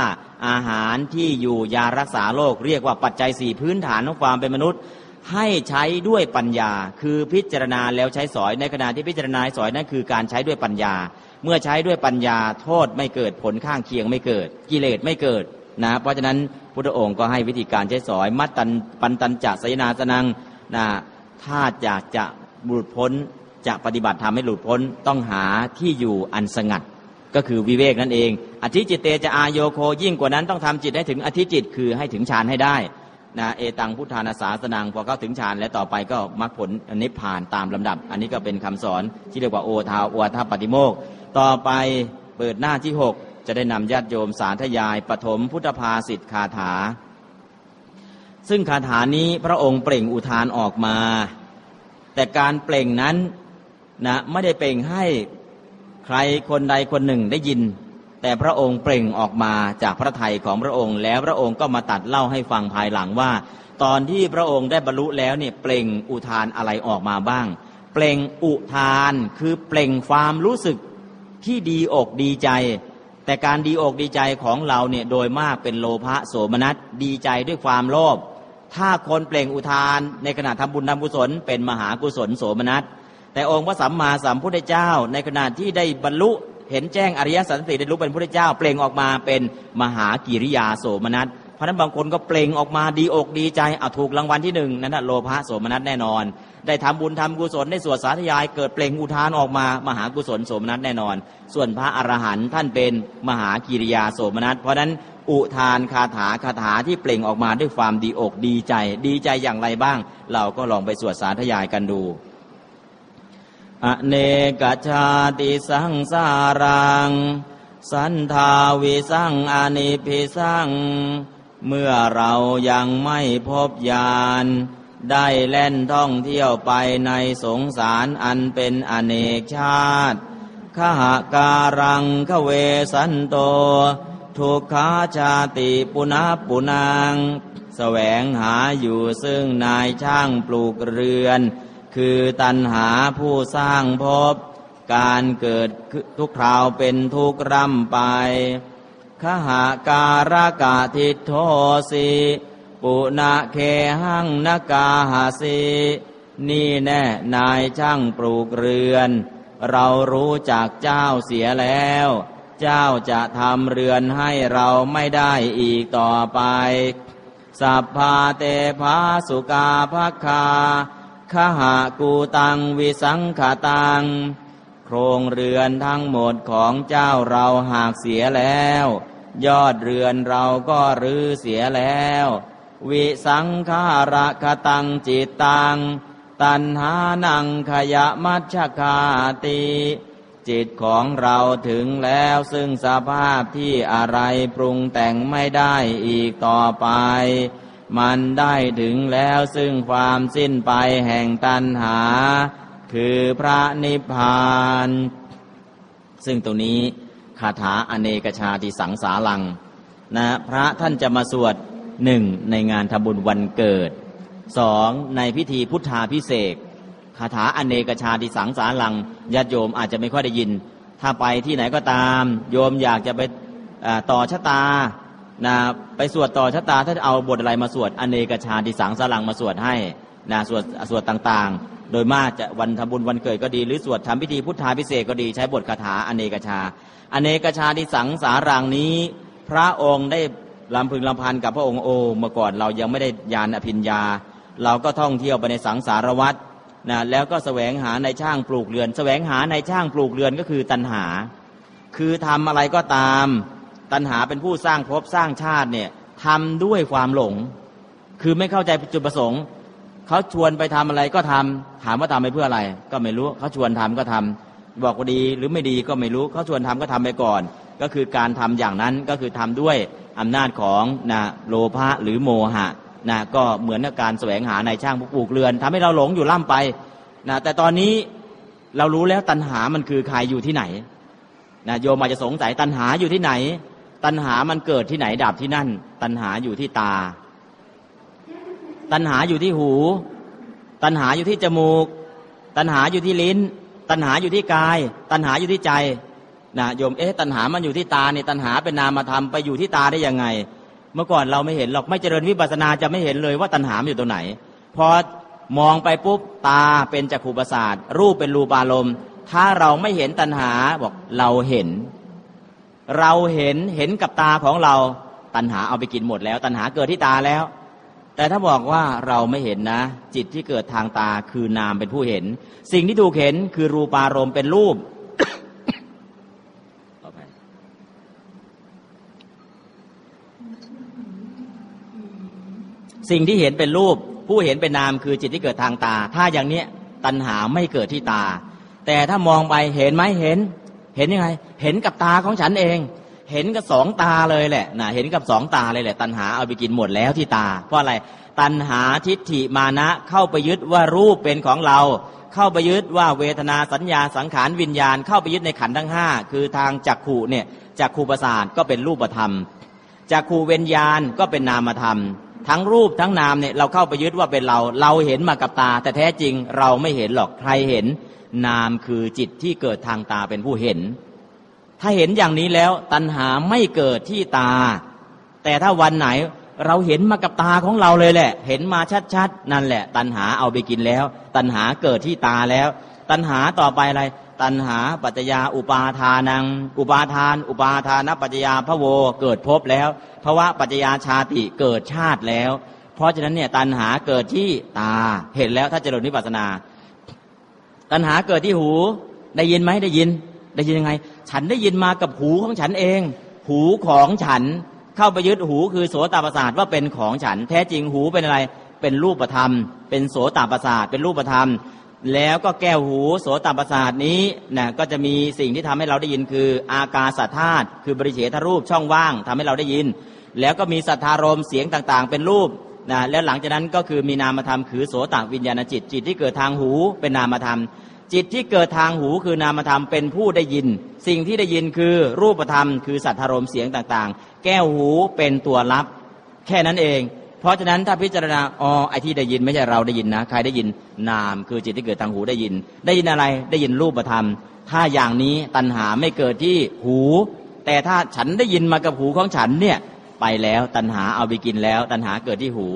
A: อาหารที่อยู่ยารักษาโรคเรียกว่าปัจจัยสี่พื้นฐานของความเป็นมนุษย์ ให้ใช้ด้วยปัญญา คือพิจารณาแล้วใช้สอยในขณะที่พิจารณาสอยนั่นคือการใช้ด้วยปัญญา เมื่อใช้ด้วยปัญญาโทษไม่เกิดผลข้างเคียงไม่เกิด กิเลสไม่เกิดนะเพราะฉะนั้นพุทธองค์ก็ให้วิธีการใช้สอย มัตตันปันตันจัสยนาสนังนะถ้าอยากจะ หลุดพ้นจะปฏิบัติทำให้หลุดพ้นต้องหาที่อยู่อันสงัด ก็คือวิเวกนั่นเอง อธิจิตเตจะอายโยโคยิ่งกว่านั้นต้องทำจิตให้ถึงอธิจิตคือให้ถึงฌานให้ได้นะเอตังพุทธานาสาสนังพอเข้าถึงฌานและต่อไปก็มรรคผลนิพพานตามลำดับ อันนี้ก็เป็นคำสอนที่เรียกว่าโอทาอวทาปฏิโมกต่อไปเปิดหน้าที่ 6 จะได้นำญาติโยมสาธยายปฐมพุทธภาสิทธิคาถา ซึ่งคาถานี้พระองค์เปล่งอุทานออกมา แต่การเปล่งนั้นนะไม่ได้เปล่งให้ใครคนใดคนหนึ่งได้ยิน แต่พระองค์เปล่งออกมาจากพระทัยของพระองค์ แล้วพระองค์ก็มาตัดเล่าให้ฟังภายหลังว่า ตอนที่พระองค์ได้บรรลุแล้วเนี่ยเปล่งอุทานอะไรออกมาบ้าง เปล่งอุทานคือเปล่งความรู้สึกที่ดีอกดีใจ แต่การดีอกดีใจของเราเนี่ยโดยมากเป็นโลภะโสมนัสดีใจด้วยความโลภ ถ้าคนเปล่งอุทานในขณะทำบุญทำกุศล เป็นมหากุศลโสมนัส แต่องค์พระสัมมาสัมพุทธเจ้า ในขณะที่ได้บรรลุเห็นแจ้งอริยสัจสีได้รู้เป็นพุทธเจ้า เปล่งออกมาเป็นมหากิริยาโสมนัสเพราะนั้นบางคนก็เปล่งออกมาดีอกดีใจเอาถูกรางวัลที่หนึ่งนั่นแหะโลภะโสมนัสแน่นอน ได้ทำบุญทำกุศลได้สวดสาธยาย เกิดเปล่งอุทานออกมา มหากุศลโสมนัสแน่นอน ส่วนพระอรหันต์ท่านเป็นมหากิริยาโสมนัส เพราะนั้นอุทานคาถาคาถาที่เปล่งออกมาด้วยความดีอกดีใจ ดีใจอย่างไรบ้าง เราก็ลองไปสวดสาธยายกันดู อเนกชาติสังสารัง สันทาวิสังอานิพิสัง เมื่อเรายังไม่พบญาณ ได้แล่นท่องเที่ยวไปในสงสารอันเป็นอเนกชาติขหาการังขเวสันโต ทุกขาชาติปุนาปุนางแสวงหาอยู่ซึ่งนายช่างปลูกเรือน คือตัณหาผู้สร้างภพการเกิดทุกคราวเป็นทุกร่ำไปขหาการกาทิโทสี ปุนาเคหังนกาหาสีนี่แน่นายช่างปลูกเรือน เรารู้จักเจ้าเสียแล้ว เจ้าจะทำเรือนให้เราไม่ได้อีกต่อไป สัพพาเตภาสุกาภคาขหากูตังวิสังขาตัง โครงเรือนทั้งหมดของเจ้าเราหากเสียแล้ว ยอดเรือนเราก็รื้อเสียแล้ว วิสังขาระคตังจิตตัง ตันหานังขยะมัชคาติ จิตของเราถึงแล้วซึ่งสภาพที่อะไรปรุงแต่งไม่ได้อีกต่อไป มันได้ถึงแล้วซึ่งความสิ้นไปแห่งตัณหา คือพระนิพพาน ซึ่งตรงนี้คาถาอเนกชาติสังสาลัง นะพระท่านจะมาสวด หนึ่งในงานทำบุญวันเกิดสองในพิธีพุทธาพิเศษคาถาอเนกชาติสังสาลังญาติโยมอาจจะไม่ค่อยได้ยิน ถ้าไปที่ไหนก็ตาม โยมอยากจะไปต่อชะตานะไปสวดต่อชะตาถ้าเอาบทอะไรมาสวดอเนกชาติสังสลังมาสวดให้นะสวดสวดต่างๆ โดยมากจะวันทำบุญวันเกิดก็ดี หรือสวดทำพิธีพุทธาพิเศษก็ดีใช้บทคาถาอเนกชา อเนกชาติสังสารังนี้ พระองค์ได้ ลำพึงลำพันกับพระองค์โอเมื่อก่อนเรายังไม่ได้ยานอภิญญา เราก็ท่องเที่ยวไปในสังสารวัฏนะแล้วก็แสวงหาในช่างปลูกเรือน แสวงหาในช่างปลูกเรือนก็คือตัณหา คือทำอะไรก็ตาม ตัณหาเป็นผู้สร้างภพสร้างชาติเนี่ยทำด้วยความหลง คือไม่เข้าใจจุดประสงค์เขาชวนไปทำอะไรก็ทำถามว่าทำไปเพื่ออะไร ก็ไม่รู้เขาชวนทำก็ทำ บอกว่าดีหรือไม่ดีก็ไม่รู้เขาชวนทำก็ทำไปก่อน ก็คือการทำอย่างนั้นก็คือทำด้วยอำนาจของนะโลภะหรือโมหะนะก็เหมือนกับการแสวงหาในช่างผู้ปลูกเรือนทำให้เราหลงอยู่ล่ำไปนะแต่ตอนนี้เรารู้แล้วตัณหามันคือใครอยู่ที่ไหนนะโยมอาจจะสงสัยตัณหาอยู่ที่ไหน ตัณหามันเกิดที่ไหนดับที่นั่น ตัณหาอยู่ที่ตา ตัณหาอยู่ที่หู ตัณหาอยู่ที่จมูก ตัณหาอยู่ที่ลิ้น ตัณหาอยู่ที่กาย ตัณหาอยู่ที่ใจนะโยมเอ๊ะตัณหามันอยู่ที่ตาเนี่ยตัณหาเป็นนามธรรมไปอยู่ที่ตาได้ยังไง เมื่อก่อนเราไม่เห็นหรอกไม่เจริญวิปัสสนาจะไม่เห็นเลยว่าตัณหาอยู่ตรงไหน พอมองไปปุ๊บตาเป็นจักขุประสาทรูปเป็นรูปารมณ์ถ้าเราไม่เห็นตัณหาบอกเราเห็น เราเห็นเห็นกับตาของเราตัณหาเอาไปกินหมดแล้ว ตัณหาเกิดที่ตาแล้ว แต่ถ้าบอกว่าเราไม่เห็นนะ จิตที่เกิดทางตาคือนามเป็นผู้เห็น สิ่งที่ถูกเห็นคือรูปารมณ์เป็นรูปสิ่งที่เห็นเป็นรูป ผู้เห็นเป็นนามคือจิตที่เกิดทางตา ถ้าอย่างเนี้ยตัณหาไม่เกิดที่ตา แต่ถ้ามองไปเห็นไหมเห็น เห็นยังไง เห็นกับตาของฉันเอง เห็นกับสองตาเลยแหละนะเห็นกับสองตาเลยแหละ ตัณหาเอาไปกินหมดแล้วที่ตา เพราะอะไรตัณหาทิฏฐิมานะเข้าไปยึดว่ารูปเป็นของเรา เข้าไปยึดว่าเวทนาสัญญาสังขารวิญญาณ เข้าไปยึดในขันทั้งห้าคือทางจักขู่เนี่ยจักขู่ประสาทก็เป็นรูปธรรมจักขู่เวิญญาณก็เป็นนามธรรม ทั้งรูปทั้งนามเนี่ยเราเข้าไปยึดว่าเป็นเรา เราเห็นมากับตา แต่แท้จริงเราไม่เห็นหรอกใครเห็น นามคือจิตที่เกิดทางตาเป็นผู้เห็น ถ้าเห็นอย่างนี้แล้วตัณหาไม่เกิดที่ตา แต่ถ้าวันไหนเราเห็นมากับตาของเราเลยแหละ เห็นมาชัดๆ นั่นแหละ ตัณหาเอาไปกินแล้ว ตัณหาเกิดที่ตาแล้ว ตัณหาต่อไปอะไร ตัณหาปัจจยาอุปาทานัง อุปาทาน อุปาทานปัจจยาพระโวเกิดพบแล้วภาวะปัจจยาชาติเกิดชาติแล้ว เพราะฉะนั้นเนี่ยตัณหาเกิดที่ตาเห็นแล้วถ้าเจริญวิปัสสนา ตัณหาเกิดที่หูได้ยินไหมได้ยิน ได้ยินยังไง ฉันได้ยินมากับหูของฉันเอง หูของฉันเข้าไปยึดหูคือโสตประสาทว่าเป็นของฉัน แท้จริงหูเป็นอะไร เป็นรูปธรรม เป็นโสตประสาทเป็นรูปธรรม แล้วก็แก้วหูโสตประสาทนี้นะก็จะมีสิ่งที่ทำให้เราได้ยินคือ อากาศธาตุคือบริเฉทรูปช่องว่างทำให้เราได้ยิน แล้วก็มีสัทธารมเสียงต่างๆ เป็นรูปนะแล้วหลังจากนั้นก็คือมีนามธรรมคือโสตวิญญาณจิตจิตที่เกิดทางหูเป็นนามธรรม จิตที่เกิดทางหูคือนามธรรมเป็นผู้ได้ยิน สิ่งที่ได้ยินคือรูปธรรม คือสัทธารมเสียงต่างๆ แก้วหูเป็นตัวรับ แค่นั้นเอง เพราะฉะนั้นถ้าพิจารณาอ๋อไอ้ที่ได้ยินไม่ใช่เราได้ยินนะ ใครได้ยินนามคือจิตที่เกิดทางหูได้ยิน ได้ยินอะไรได้ยินรูปธรรม ถ้าอย่างนี้ตัณหาไม่เกิดที่หู แต่ถ้าฉันได้ยินมากับหูของฉันเนี่ยไปแล้วตัณหาเอาไปกินแล้ว ตัณหาเกิดที่หู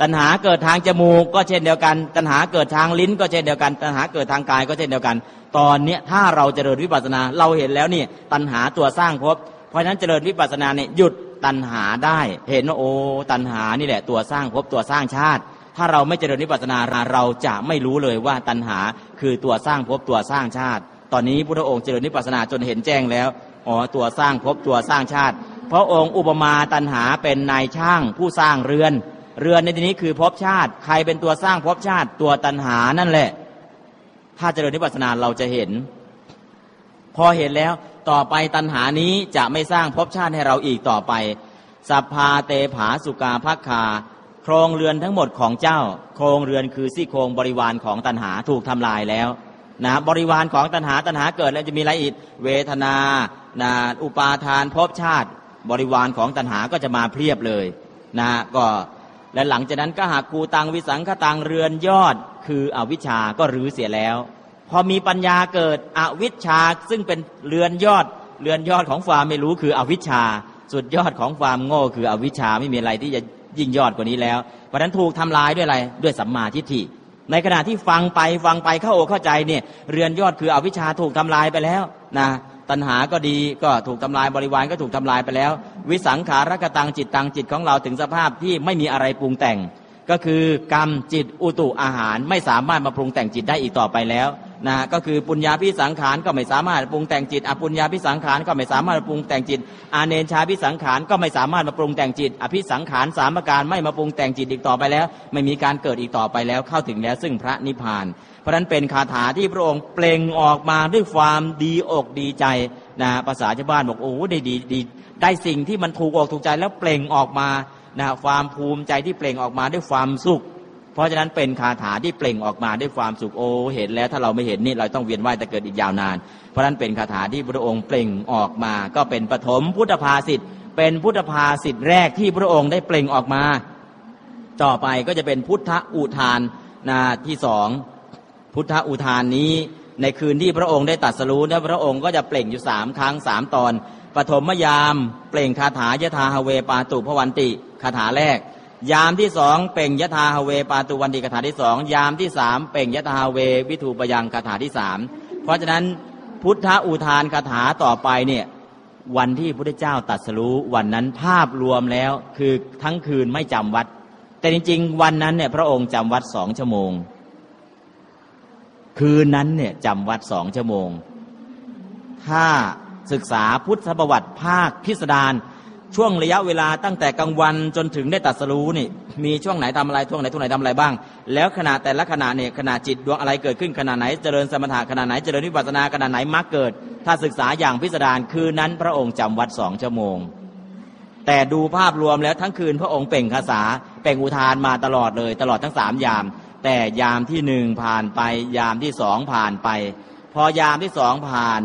A: ตัณหาเกิดทางจมูกก็เช่นเดียวกัน ตัณหาเกิดทางลิ้นก็เช่นเดียวกัน ตัณหาเกิดทางกายก็เช่นเดียวกัน ตอนเนี้ยถ้าเราเจริญวิปัสสนาเราเห็นแล้วนี่ตัณหาตัวสร้างภพเพราะฉะนั้นเจริญวิปัสสนาเนี่ยหยุดตัณหาได้ เห็นว่าโอ้ตัณหานี่แหละตัวสร้างภพตัวสร้างชาติ ถ้าเราไม่เจริญวิปัสสนาเราจะไม่รู้เลยว่าตัณหาคือตัวสร้างภพตัวสร้างชาติ ตอนนี้พระองค์เจริญวิปัสสนาจนเห็นแจ้งแล้วอ๋อตัวสร้างภพตัวสร้างชาติพระองค์อุปมาตันหาเป็นนายช่างผู้สร้างเรือน เรือนในที่นี้คือภพชาติ ใครเป็นตัวสร้างภพชาติตัวตันหานั่นแหละ ถ้าเจริญนิพพานาเราจะเห็น พอเห็นแล้วต่อไปตันหานี้จะไม่สร้างภพชาติให้เราอีกต่อไปสัพพาเตผาสุกาพักคาโครงเรือนทั้งหมดของเจ้า โครงเรือนคือซี่โครงบริวารของตันหาถูกทำลายแล้วนะบริวารของตันหาตันหาเกิดแล้วจะมีอะไรอีกเวทนานะอุปาทานภพชาติ บริวารของตัณหาก็จะมาเพียบเลยนะก็ และหลังจากนั้นก็หากคูตังวิสังขตังเรือนยอด คืออวิชชาก็รื้อเสียแล้ว พอมีปัญญาเกิดอวิชชาซึ่งเป็นเรือนยอด เรือนยอดของความไม่รู้คืออวิชชา สุดยอดของความโง่คืออวิชชาไม่มีอะไรที่จะยิ่งยอดกว่านี้แล้วเพราะนั้นถูกทำลายด้วยอะไรด้วยสัมมาทิฏฐิ ในขณะที่ฟังไปฟังไปเข้าอกเข้าใจเนี่ยเรือนยอดคืออวิชชาถูกทำลายไปแล้วนะ ตัณหาก็ดีก็ถูกทำลายบริวารก็ถูกทำลายไปแล้ว วิสังขารกตังจิตตังจิตของเราถึงสภาพที่ไม่มีอะไรปรุงแต่ง ก็คือกรรมจิตอุตุอาหารไม่สามารถมาปรุงแต่งจิตได้อีกต่อไปแล้ว นะก็คือปุญญาพิสังขารก็ไม่สามารถปรุงแต่งจิตอปุญญาพิสังขารก็ไม่สามารถปรุงแต่งจิต อาเนชาพิสังขารก็ไม่สามารถมาปรุงแต่งจิต อภิสังขารสามประการไม่มาปรุงแต่งจิตอีกต่อไปแล้ว ไม่มีการเกิดอีกต่อไปแล้วเข้าถึงแล้วซึ่งพระนิพพาน เพราะนั้นเป็นคาถาที่พระองค์เปล่งออกมาด้วยความดีอกดีใจนะภาษาชาวบ้านบอกโอ้ได้ดีดีได้สิ่งที่มันถูกอกถูกใจแล้วเปล่งออกมานะความภูมิใจที่เปล่งออกมาด้วยความสุข เพราะฉะนั้นเป็นคาถาที่เปล่งออกมาด้วยความสุขโอ้เห็นแล้วถ้าเราไม่เห็นนี่เราต้องเวียนว่ายแต่เกิดอีกยาวนาน เพราะฉะนั้นเป็นคาถาที่พระองค์เปล่งออกมา ก็เป็นปฐมพุทธภาษิตเป็นพุทธภาษิตแรกที่พระองค์ได้เปล่งออกมา ต่อไปก็จะเป็นพุทธอุทานนาที่สองพุทธอุทานนี้ในคืนที่พระองค์ได้ตัดสรู้นะพระองค์ก็จะเปล่งอยู่สามครั้งสามตอนปฐมยาม เปล่งคาถายะธาฮเวปาตุพวันติคาถาแรก ยามที่สองเป่งยะธาฮเวปาตุวันดีคาถาที่สองยามที่สามเป่งยะธาฮเววิทูปยังคาถาที่สามเพราะฉะนั้นพุทธอุทานคาถาต่อไปเนี่ยวันที่พระเจ้าตัดสรู้วันนั้นภาพรวมแล้วคือทั้งคืนไม่จำวัด แต่จริง ๆ วันนั้นเนี่ยพระองค์จำวัดสองชั่วโมง คืนนั้นเนี่ยจำวัดสองชั่วโมง ถ้าศึกษาพุทธประวัติภาคพิสดาร ช่วงระยะเวลาตั้งแต่กลางวันจนถึงได้ตัดสรู้นี่ มีช่วงไหนทำอะไรช่วงไหนช่วงไหนทำอะไรบ้าง แล้วขณะแต่ละขณะเนี่ยขณะจิตดวงอะไรเกิดขึ้นขณะไหนเจริญสมถะขณะไหนเจริญวิปัสสนาขณะไหนมรรคเกิด ถ้าศึกษาอย่างพิสดารคืนนั้นพระองค์จำวัดสองชั่วโมง แต่ดูภาพรวมแล้วทั้งคืนพระองค์เป่งคาษาเป่งอุทานมาตลอดเลยตลอดทั้งสามยาม แต่ยามที่หนึ่งผ่านไป ยามที่สองผ่านไป พอยามที่สองผ่าน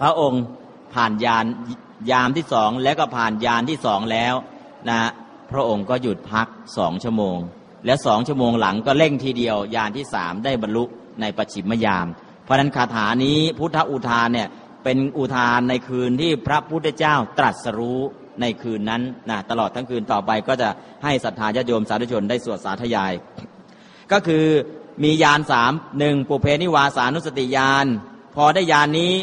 A: พระองค์ผ่านยาน ยามที่สองแล้วก็ผ่านยานที่สองแล้วนะพระองค์ก็หยุดพักสองชั่วโมง และสองชั่วโมงหลังก็เร่งทีเดียวยานที่สามได้บรรลุในปัจฉิมยาม เพราะนั้นคาถานี้พุทธอุทานเนี่ยเป็นอุทานในคืนที่พระพุทธเจ้าตรัสรู้ในคืนนั้นนะตลอดทั้งคืนต่อไปก็จะให้ศรัทธาญาติโยมสาธุชนได้สวดสาธยาย ก็คือมียานสามหนึ่งปุเพนิวาสานุสติยาน พอได้ยานนี้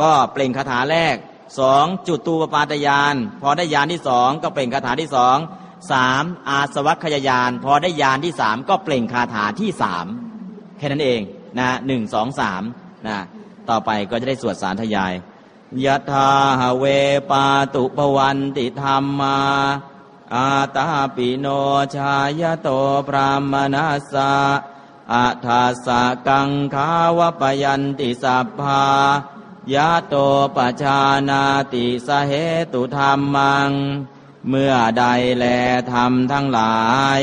A: ก็เปล่งคาถาแรก สองจุตูปปาตยาน พอได้ยานที่สองก็เปล่งคาถาที่สองสามอาสวัคยายาน พอได้ยานที่สามก็เปล่งคาถาที่สามแค่นั้นเองนะหนึ่งสองสามนะต่อไปก็จะได้สวดสารทยายยะธาเวปาตุปวันติธรรมา อาตาปิโนชายโตพรามนัสะอัฏาสะกังขาวปยันติสัพพา ยะโตปชานาติสเหตุธรรมัง เมื่อใดแลธรรมทั้งหลาย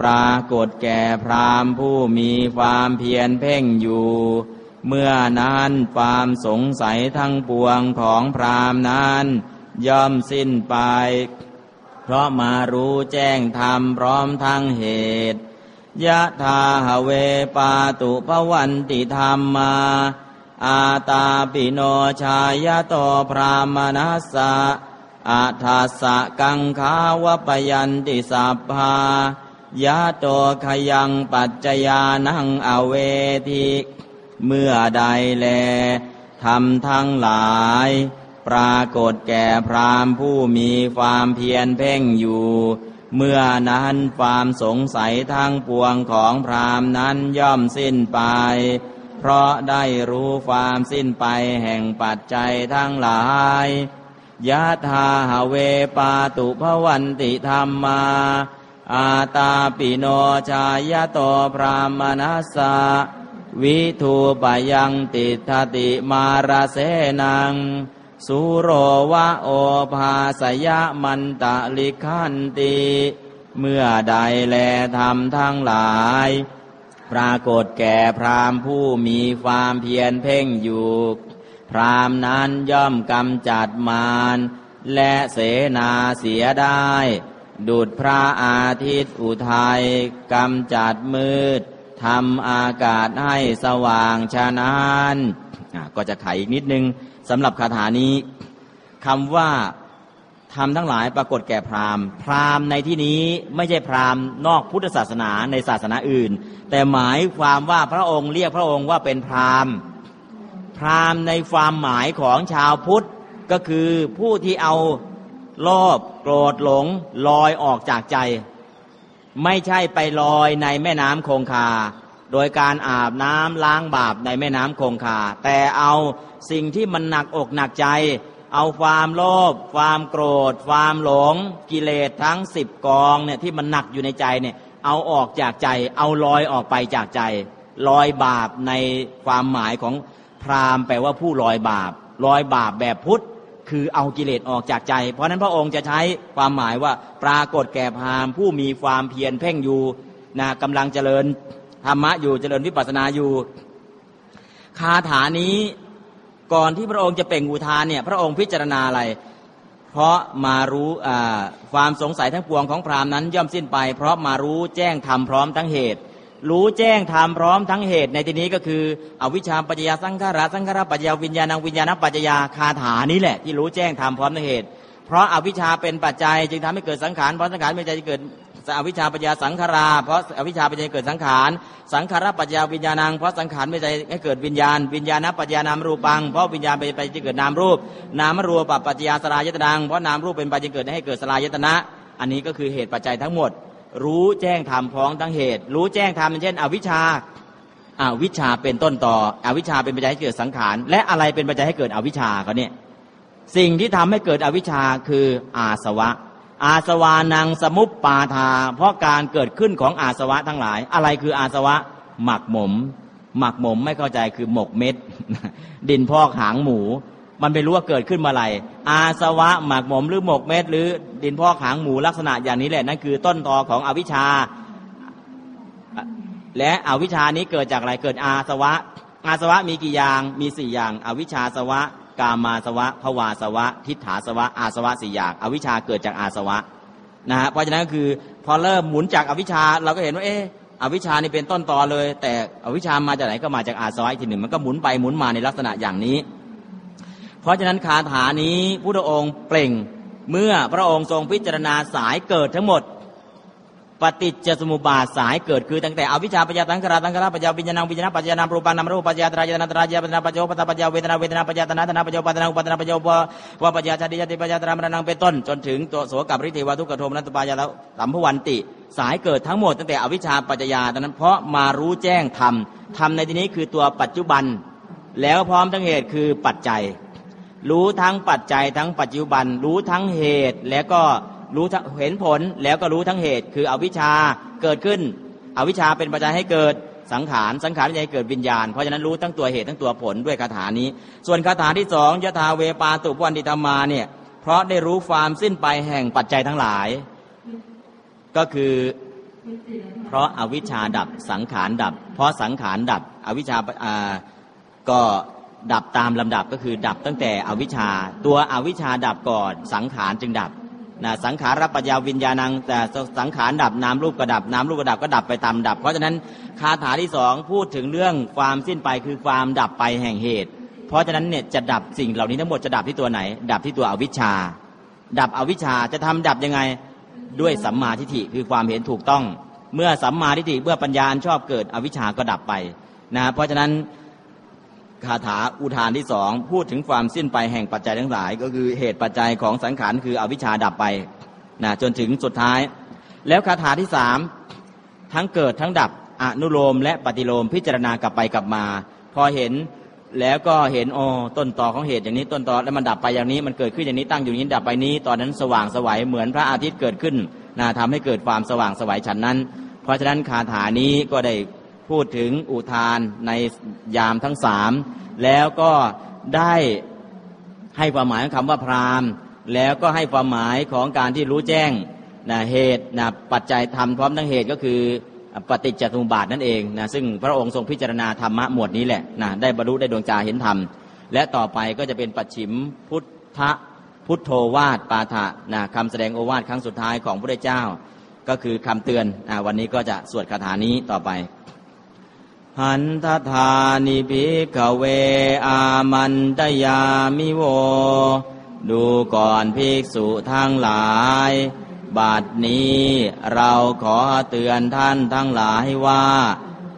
A: ปรากฏแก่พรามผู้มีความเพียรเพ่งอยู่ เมื่อนั้นความสงสัยทั้งปวงของพรามนั้นย่อมสิ้นไป เพราะมารู้แจ้งธรรมพร้อมทั้งเหตุยะธาหเวปาตุภวันติธรรมมา อาตาปิโนชายโตพรามนัสสะอาทัสสะกังขาวปยันติสัพพายะโตขยังปัจจยานังอเวทิเมื่อใดแลทำทั้งหลาย ปรากฏแก่พรามผู้มีความเพียรเพ่งอยู่ เมื่อนั้นความสงสัยทั้งปวงของพรามนั้นย่อมสิ้นไป เพราะได้รู้ความสิ้นไปแห่งปัจจัยทั้งหลายยะธาหเวปาตุภวันติธรรมา อาตาปิโนชายโตพรามนัสสะวิทูปยังติทติมาราเสนัง สุโรวะโอภาสยะมันตะลิขันติ เมื่อใดแลทำทั้งหลาย ปรากฏแก่พรามผู้มีความเพียรเพ่งอยู่ พรามนั้นย่อมกำจัดมารและเสนาเสียได้ ดุดพระอาทิตย์อุทัยกำจัดมืดทำอากาศให้สว่างชานานก็จะไขอีกนิดนึงสำหรับคาถานี้คำว่า ทำทั้งหลายปรากฏแก่พราหมณ์ พราหมณ์ในที่นี้ไม่ใช่พราหมณ์นอกพุทธศาสนาในศาสนาอื่น แต่หมายความว่าพระองค์เรียกพระองค์ว่าเป็นพราหมณ์ พราหมณ์ในความหมายของชาวพุทธก็คือผู้ที่เอาโลภโกรธหลงลอยออกจากใจ ไม่ใช่ไปลอยในแม่น้ำคงคา โดยการอาบน้ำล้างบาปในแม่น้ำคงคา แต่เอาสิ่งที่มันหนักอกหนักใจ เอาความโลภความโกรธ ความหลง กิเลสทั้งสิบกองเนี่ยที่มันหนักอยู่ในใจเนี่ย เอาออกจากใจ เอาลอยออกไปจากใจ ลอยบาปในความหมายของพราหมณ์แปลว่าผู้ลอยบาปลอยบาปแบบพุทธคือเอากิเลสออกจากใจ เพราะนั้นพระองค์จะใช้ความหมายว่าปรากฏแก่พราหมณ์ผู้มีความเพียรเพ่งอยู่นะกำลังเจริญธรรมะอยู่เจริญวิปัสสนาอยู่ คาถานี้ ก่อนที่พระองค์จะเป่งอุทานเนี่ยพระองค์พิจารณาอะไร เพราะมารู้ความสงสัยทั้งปวงของพราหมณ์นั้นย่อมสิ้นไป เพราะมารู้แจ้งธรรมพร้อมทั้งเหตุ รู้แจ้งธรรมพร้อมทั้งเหตุ ในที่นี้ก็คืออวิชชาปัจจยาสังขาราสังขาราปัจจยาวิญญาณังวิญญาณปัจจยาคาถานี้แหละที่รู้แจ้งธรรมพร้อมทั้งเหตุ เพราะอวิชชาเป็นปัจจัยจึงทำให้เกิดสังขารเพราะสังขารเป็นปัจจัยจะเกิด อวิชชาปัญญาสังขารา เพราะอวิชชาปัญญาเกิดสังขาร สังขารปัญญาวิญญาณัง เพราะสังขารไม่ใจให้เกิดวิญญาณ วิญญาณปัญญานามรูปัง เพราะวิญญาณเป็นปัจจัยเกิดนามรูป นามรูปปัจจยาสลายตนัง เพราะนามรูปเป็นปัจจัยเกิดให้เกิดสลายตนะ อันนี้ก็คือเหตุปัจจัยทั้งหมด รู้แจ้งธรรมพ้องทั้งเหตุ รู้แจ้งธรรมเช่น อวิชชาอาวิชชาเป็นต้นต่อ อวิชชาเป็นปัจจัยให้เกิดสังขาร และอะไรเป็นปัจจัยให้เกิดอวิชชาเขาเนี่ย สิ่งที่ทำให้เกิดอวิชชาคืออาสวะ อาสวานังสมุปปาทา เพราะการเกิดขึ้นของอาสวะทั้งหลาย อะไรคืออาสวะ หมักหมม หมักหมมไม่เข้าใจคือหมกเม็ด ดินพอกหางหมู มันไม่รู้ว่าเกิดขึ้นเมื่อไรอาสวะหมักหมมหรือหมกเม็ด หรือดินพอกหางหมูลักษณะอย่างนี้แหละนั่นคือต้นตอของอวิชชา และอวิชชานี้เกิดจากอะไรเกิดอาสวะ อาสวะมีกี่อย่างมีสี่อย่าง อวิชชาสวะ กามาสวะภวาสวะ ทิฏฐาสวะ อาสวะสี่อย่างอวิชชาเกิดจากอาสวะนะฮะเพราะฉะนั้นก็คือพอเริ่มหมุนจากอวิชชาเราก็เห็นว่าเอออวิชชานี่เป็นต้นตอเลย แต่อวิชชามาจากไหนก็มาจากอาสวะอีกทีหนึ่งมันก็หมุนไปหมุนมาในลักษณะอย่างนี้ เพราะฉะนั้นคาถานี้พุทธองค์เปล่งเมื่อพระองค์ทรงพิจารณาสายเกิดทั้งหมด ปฏิจจสมุปบาทสายเกิดคือตั้งแต่อวิชชาปัญญาตังกราตังกราปัญญาวิญญาณวิญญาณปัญญานามรูปังนามรูปปัญญาตรายตนาตรายปัญญาปัญญาปัญญาปัญญาเวทนาเวทนาปัญญาตนาตนาปัญญาปัญญาปัญญาปัญญาวาปัญญาชาติชาติปัญญาตรามรณังเป็นต้น จนถึงตัวโสกับริเทวทุกขโทมนัตปายาแล้วสัมภวันติ สายเกิดทั้งหมดตั้งแต่อวิชชาปัจจยาตอนนั้นเพราะมารู้แจ้งธรรมธรรมในที่นี้คือตัวปัจจุบัน แล้วพร้อมทั้งเหตุคือปัจจัย รู้ทั้งปัจจัยทั้งปัจจุบัน รู้ทั้งเหตุแล้วก็ รู้เห็นผลแล้วก็รู้ทั้งเหตุ คืออวิชชาเกิดขึ้น อวิชชาเป็นปัจจัยให้เกิดสังขารสังขารเป็นปัจจัยให้เกิดวิญญาณเพราะฉะนั้นรู้ทั้งตัวเหตุทั้งตัวผลด้วยคาถานี้ ส่วนคาถาที่สองยะถาเวปาตุปวันติธรรมาเนี่ยเพราะได้รู้ความสิ้นไปแห่งปัจจัยทั้งหลาย ก็คือ เพราะอาวิชชาดับสังขารดับ เพราะสังขารดับอวิชชาอ่าก็ดับตามลำดับก็คือดับตั้งแต่อวิชชา ตัวอวิชชาดับก่อนสังขารจึงดับ นะสังขารรับปัญญาวิญญาณังแต่สังขารดับนามรูปก็ดับนามรูปก็ดับก็ดับไปตามดับ เพราะฉะนั้นคาถาที่สองพูดถึงเรื่องความสิ้นไปคือความดับไปแห่งเหตุ เพราะฉะนั้นเนี่ยจะดับสิ่งเหล่านี้ทั้งหมดจะดับที่ตัวไหน ดับที่ตัวอวิชชา ดับอวิชชาจะทำดับยังไงด้วยสัมมาทิฏฐิคือความเห็นถูกต้อง เมื่อสัมมาทิฏฐิเมื่อปัญญาชอบเกิดอวิชชาก็ดับไปนะเพราะฉะนั้น คาถาอุทานที่สองพูดถึงความสิ้นไปแห่งปัจจัยทั้งหลาย ก็คือเหตุปัจจัยของสังขารคืออวิชชาดับไปนะจนถึงสุดท้าย แล้วคาถาที่สามทั้งเกิดทั้งดับอนุโลมและปฏิโลมพิจารณากลับไปกลับมา พอเห็นแล้วก็เห็นอ๋อต้นต่อของเหตุอย่างนี้ต้นต่อแล้วมันดับไปอย่างนี้มันเกิดขึ้นอย่างนี้ตั้งอยู่อย่างนี้ดับไปนี้ ตอนนั้นสว่างสวัยเหมือนพระอาทิตย์เกิดขึ้นนะทำให้เกิดความสว่างสวัยฉันนั้น เพราะฉะนั้นคาถานี้ก็ได้ พูดถึงอุทานในยามทั้งสามแล้วก็ได้ให้ความหมายของคำว่าพรามแล้วก็ให้ความหมายของการที่รู้แจ้งนะเหตุนะปัจจัยธรรมพร้อมทั้งเหตุก็คือปฏิจจสมุปบาทนั่นเองนะซึ่งพระองค์ทรงพิจารณาธรรมะหมวดนี้แหละนะได้บรรลุได้ดวงจาเห็นธรรม และต่อไปก็จะเป็นปัจฉิมพุทธพุทโธวาทปาฐะนะคำแสดงโอวาทครั้งสุดท้ายของพระเจ้า ก็คือคำเตือนนะวันนี้ก็จะสวดคาถานี้ต่อไป หันทธานิพิกเวอามันตยามิโว ดูก่อนภิกษุทั้งหลาย บัดนี้เราขอเตือนท่านทั้งหลายว่า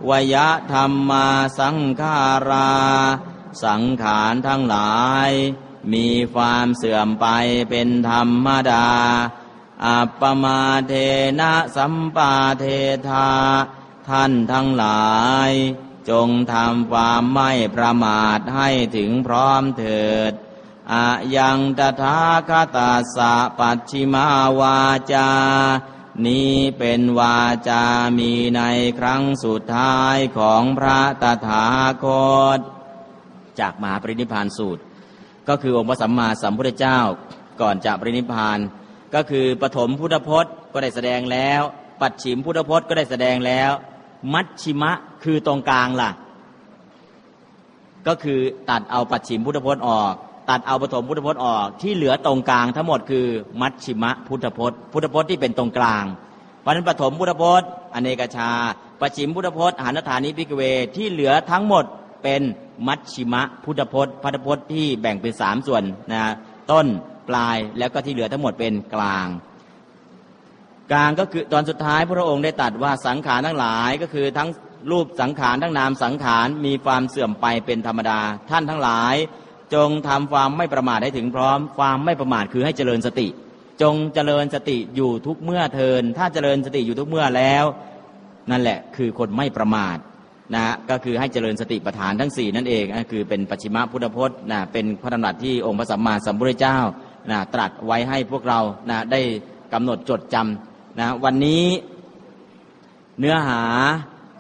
A: วยธรรมมาสังขารา สังขารทั้งหลาย มีความเสื่อมไปเป็นธรรมดา อัปปมาเทนะสัมปาเทธา ท่านทั้งหลาย จงทำความไม่ประมาทให้ถึงพร้อมเถิดอะยังตถาคตาสะปัจฉิมาวาจา นี้เป็นวาจามีในครั้งสุดท้ายของพระตถาคต จากมหาปรินิพานสูตร ก็คือองค์พระสัมมาสัมพุทธเจ้าก่อนจะปรินิพาน ก็คือปฐมพุทธพจน์ก็ได้แสดงแล้ว ปัจฉิมพุทธพจน์ก็ได้แสดงแล้ว มัชชิมะคือตรงกลางล่ะ ก็คือตัดเอาปัจฉิมพุทธพจน์ออก ตัดเอาปฐมพุทธพจน์ออก ที่เหลือตรงกลางทั้งหมดคือมัชชิมะพุทธพจน์ พุทธพจน์ที่เป็นตรงกลาง เพราะนั้นปฐมพุทธพจน์ อเนกชาปัจฉิมพุทธพจน์หานฐานิพิกเวที่เหลือทั้งหมดเป็นมัชชิมะพุทธพจน์พุทธพจน์ที่แบ่งเป็นสามส่วนนะต้นปลายแล้วก็ที่เหลือทั้งหมดเป็นกลาง กลางก็คือตอนสุดท้ายพระองค์ได้ตัดว่าสังขารทั้งหลายก็คือทั้งรูปสังขารทั้งนามสังขารมีความเสื่อมไปเป็นธรรมดา ท่านทั้งหลาย จงทำความไม่ประมาทให้ถึงพร้อม ความไม่ประมาทคือให้เจริญสติ จงเจริญสติอยู่ทุกเมื่อเทิน ถ้าเจริญสติอยู่ทุกเมื่อแล้ว นั่นแหละคือคนไม่ประมาทนะก็คือให้เจริญสติปัฏฐานทั้งสี่นั่นเองนะคือเป็นปัจฉิมพุทธพจน์นะเป็นพระดำรัสที่องค์พระสัมมาสัมพุทธเจ้านะตรัสไว้ให้พวกเรานะได้กำหนดจดจำ นะวันนี้เนื้อหา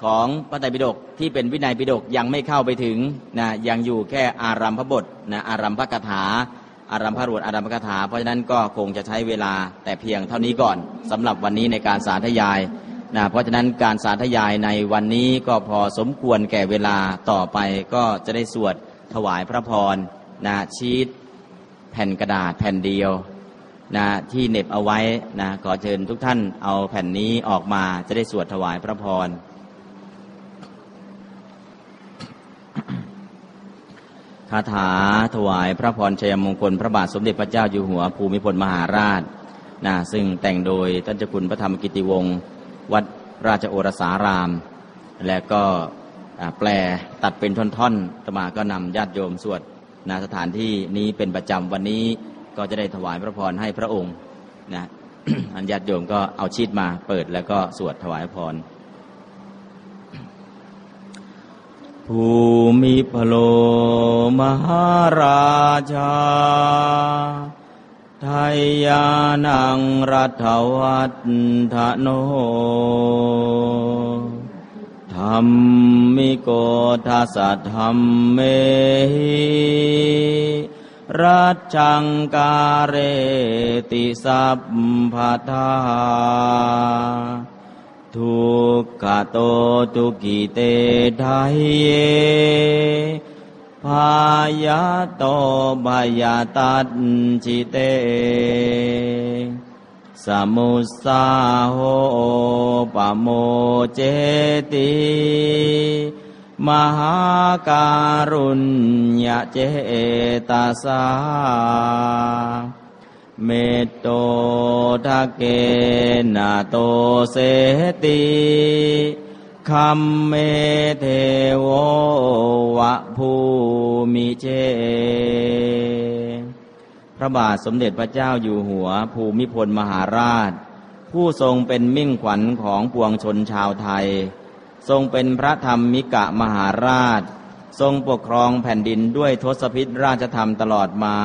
A: ของพระไตรปิฎกที่เป็นวินัยปิฎกยังไม่เข้าไปถึงนะยังอยู่แค่อารัมพบทนะอารัมพกถา อารัมพรวดอารัมพกถา เพราะฉะนั้นก็คงจะใช้เวลาแต่เพียงเท่านี้ก่อนสำหรับวันนี้ในการสาธยายนะเพราะฉะนั้นการสาธยายในวันนี้ก็พอสมควรแก่เวลาต่อไปก็จะได้สวดถวายพระพรนะชีตแผ่นกระดาษแผ่นเดียว นะที่เน็บเอาไว้นะขอเชิญทุกท่านเอาแผ่นนี้ออกมาจะได้สวดถวายพระพรคาถาถวายพระพรชัยมงคล พระบาทสมเด็จพระเจ้าอยู่หัวภูมิพลมหาราชนะซึ่งแต่งโดยท่านเจ้าคุณพระธรรมกิติวงศ์วัดราชโอรสาราม และก็แปลตัดเป็นท่อนๆตมาก็นำญาติโยมสวดนะสถานที่นี้เป็นประจำวันนี้ ก็จะได้ถวายพระพรให้พระองค์นะอันญาติโยมก็เอาชีตมาเปิดแล้วก็สวดถวายพรภูมิพโลมหาราชา ไทยานังรัฐวัฒโนธรรมมิโกทัสธรรมเมหิ รัชังการเรติสัพพทาทุกขโตทุกิเตไทยเยพายาโตบายาตัดจิเต สมุสสาโหปโมเจติ มหาการุญญาเจตาสาเมตโตทะเกนาโตเสติคัมเมเทโววะภูมิเจ พระบาทสมเด็จพระเจ้าอยู่หัวภูมิพลมหาราช ผู้ทรงเป็นมิ่งขวัญของปวงชนชาวไทย ทรงเป็นพระธรรมมิกะมหาราช ทรงปกครองแผ่นดินด้วยทศพิธราชธรรมตลอดมา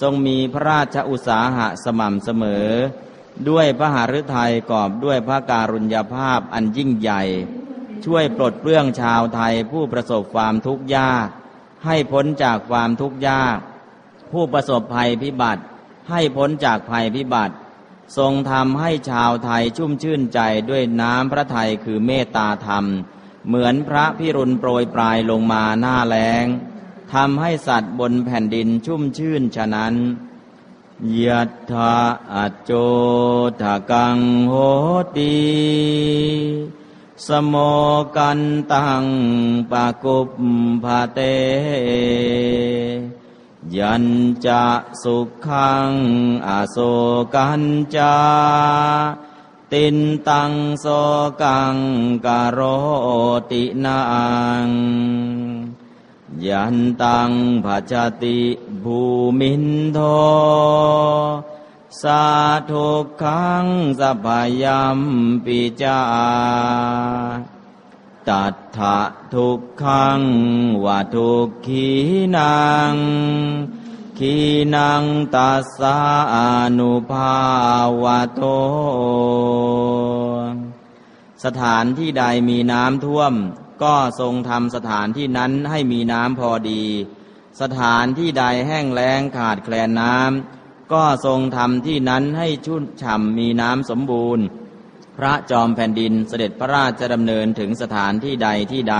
A: ทรงมีพระราชอุตสาหะสม่ำเสมอ ด้วยพระหฤทัยกอบด้วยพระการุญยภาพอันยิ่งใหญ่ ช่วยปลดเปลื้องชาวไทยผู้ประสบความทุกข์ยาก ให้พ้นจากความทุกข์ยาก ผู้ประสบภัยพิบัติ ให้พ้นจากภัยพิบัติ ทรงทำให้ชาวไทยชุ่มชื่นใจด้วยน้ำพระทัยคือเมตตาธรรม เหมือนพระพิรุณโปรยปลายลงมาหน้าแล้งทำให้สัตว์บนแผ่นดินชุ่มชื่นฉะนั้นยัตถาอัจโจทกังโหติสโมกันตังปะกุปภาเต ยัญจะสุขังอโศกันจาตินตังโสกังกโรตินังยันตังภจติภูมินโทสาธุขังสัพพยัมปิจา ตัทะทุกขังวะทุกขีนังขีนังตัสสาอนุภาวะโต สถานที่ใดมีน้ำท่วม ก็ทรงทำสถานที่นั้นให้มีน้ำพอดี สถานที่ใดแห้งแล้งขาดแคลนน้ำก็ทรงทำที่นั้นให้ชุ่มฉ่ำมีน้ำสมบูรณ์ พระจอมแผ่นดินเสด็จพระราชดำเนินถึงสถานที่ใดที่ใด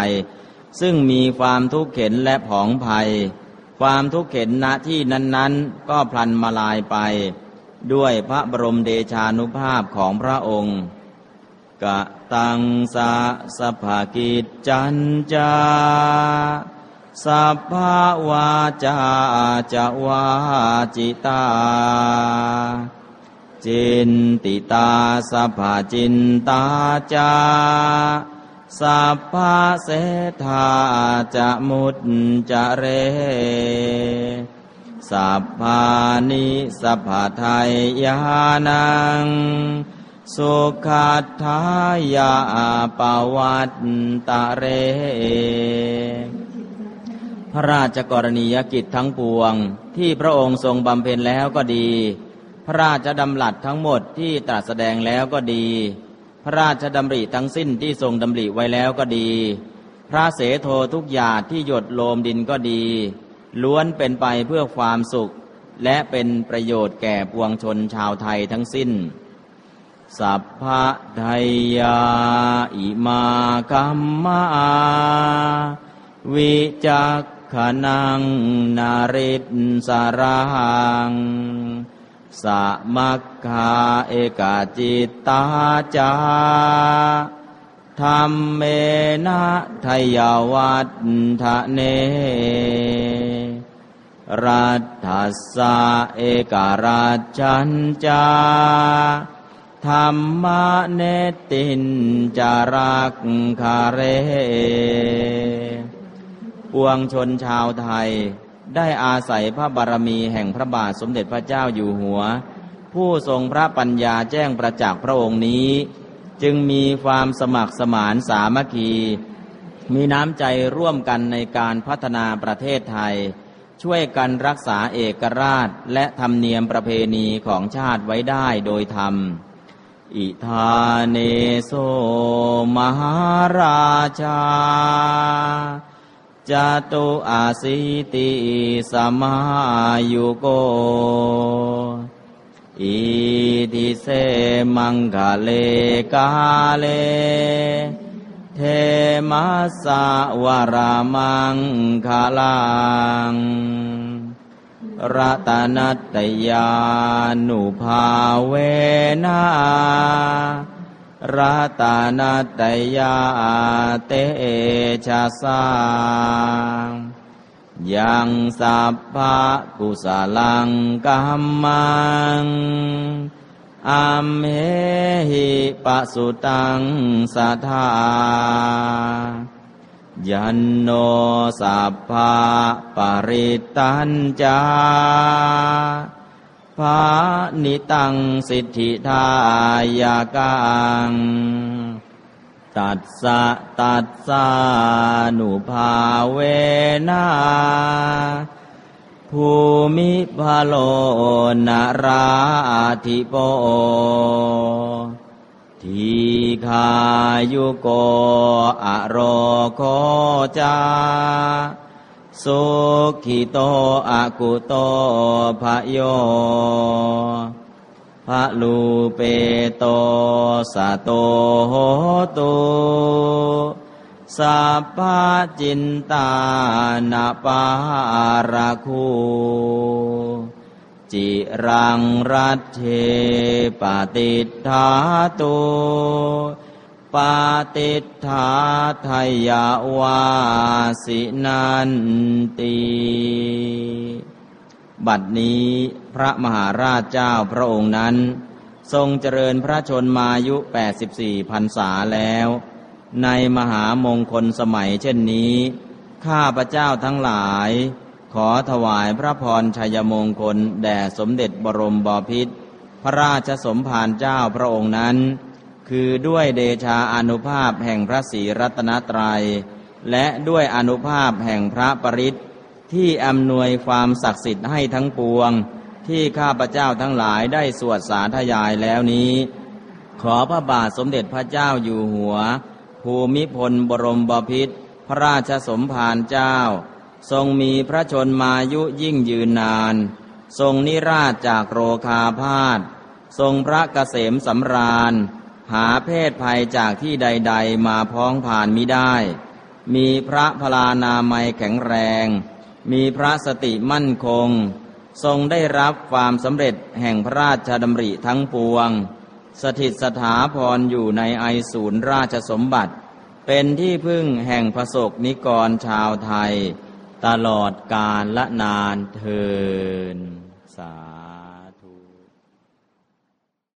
A: ซึ่งมีความทุกข์เข็นและผองภัย ความทุกข์เข็นณที่นั้นๆ ก็พลันมาลายไป ด้วยพระบรมเดชานุภาพของพระองค์กะตังสะสภากิจจันจาสสัพพวาจาจะวาจิตา จินติตาสัพพจินตาจาสัพพเสธาจะมุตจะเร สัพพานิสัพพไทยยานัง สุขัตถายาปวัตตะเร พระราชกรณียกิจทั้งปวงที่พระองค์ทรงบำเพ็ญแล้วก็ดี พระราชดำรัสทั้งหมดที่ตรัสแสดงแล้วก็ดี พระราชดำริทั้งสิ้นที่ทรงดำริไว้แล้วก็ดี พระเสโททุกหยาดที่หยดโลมดินก็ดี ล้วนเป็นไปเพื่อความสุข และเป็นประโยชน์แก่ปวงชนชาวไทยทั้งสิ้น สัพพะไทยาอิมาคัมมาวิจักขนังนาริตสารัง สมัคคาเอกาจิตตาจาธรรมเมนะทยาวัตทะเน รัฐสะเอการาชันจาธรรมเนตินจารักคาเร ปวงชนชาวไทย ได้อาศัยพระบารมีแห่งพระบาทสมเด็จพระเจ้าอยู่หัว ผู้ทรงพระปัญญาแจ้งประจักษ์พระองค์นี้ จึงมีความสมัครสมานสามัคคี มีน้ำใจร่วมกันในการพัฒนาประเทศไทย ช่วยกันรักษาเอกราชและธรรมเนียมประเพณีของชาติไว้ได้โดยธรรม อิธาเนโสมหาราชา จตุอาสิติสมายุโก อิทิเสมังคะเลกาเล เทมัสสะวรามังคาลังรัตนัตยานุภาเวนา รัตนัตยาเตชะสังยังสัพพะกุสลังกัมมังอัมเหหิปะสุตังสัทธายันโนสัพพะปริตันจา ภานิตังสิทธิทายากัง ตัดสะตัดสานุภาเวนาภูมิพาโลนาราธิโป ทีคายุโกอะโรโคจา สุขิโตอากุโตภะโยพระลูเปโตสะโตโหตุสัพพจินตานาปาราคูจิรังรัตเทปฏิทาตุ ปฏิทาทยาวาสินันตีบัดนี้พระมหาราชเจ้าพระองค์นั้น ทรงเจริญพระชนมายุ 84พรรษาแล้ว ในมหามงคลสมัยเช่นนี้ ข้าพระเจ้าทั้งหลาย ขอถวายพระพรชัยมงคล แด่สมเด็จบรมบพิตรพระราชสมภารเจ้าพระองค์นั้น คือด้วยเดชาอนุภาพแห่งพระศรีรัตนตรัย และด้วยอนุภาพแห่งพระปริตที่อำนวยความศักดิ์สิทธิ์ให้ทั้งปวง ที่ข้าพเจ้าทั้งหลายได้สวดสาธยายแล้วนี้ ขอพระบาทสมเด็จพระเจ้าอยู่หัว ภูมิพลบรมบพิตรพระราชสมภารเจ้า ทรงมีพระชนมายุยิ่งยืนนาน ทรงนิราชจากโรคาพาธทรงพระเกษมสำราญ หาเพศภัยจากที่ใด ๆ มาพ้องผ่านมิได้ มีพระพลานามัยแข็งแรง มีพระสติมั่นคง ทรงได้รับความสำเร็จแห่งพระราชดำริทั้งปวง สถิตสถาพรอยู่ในไอศูนย์ราชสมบัติ เป็นที่พึ่งแห่งพระสกนิกรชาวไทย ตลอดกาลละนานเทิน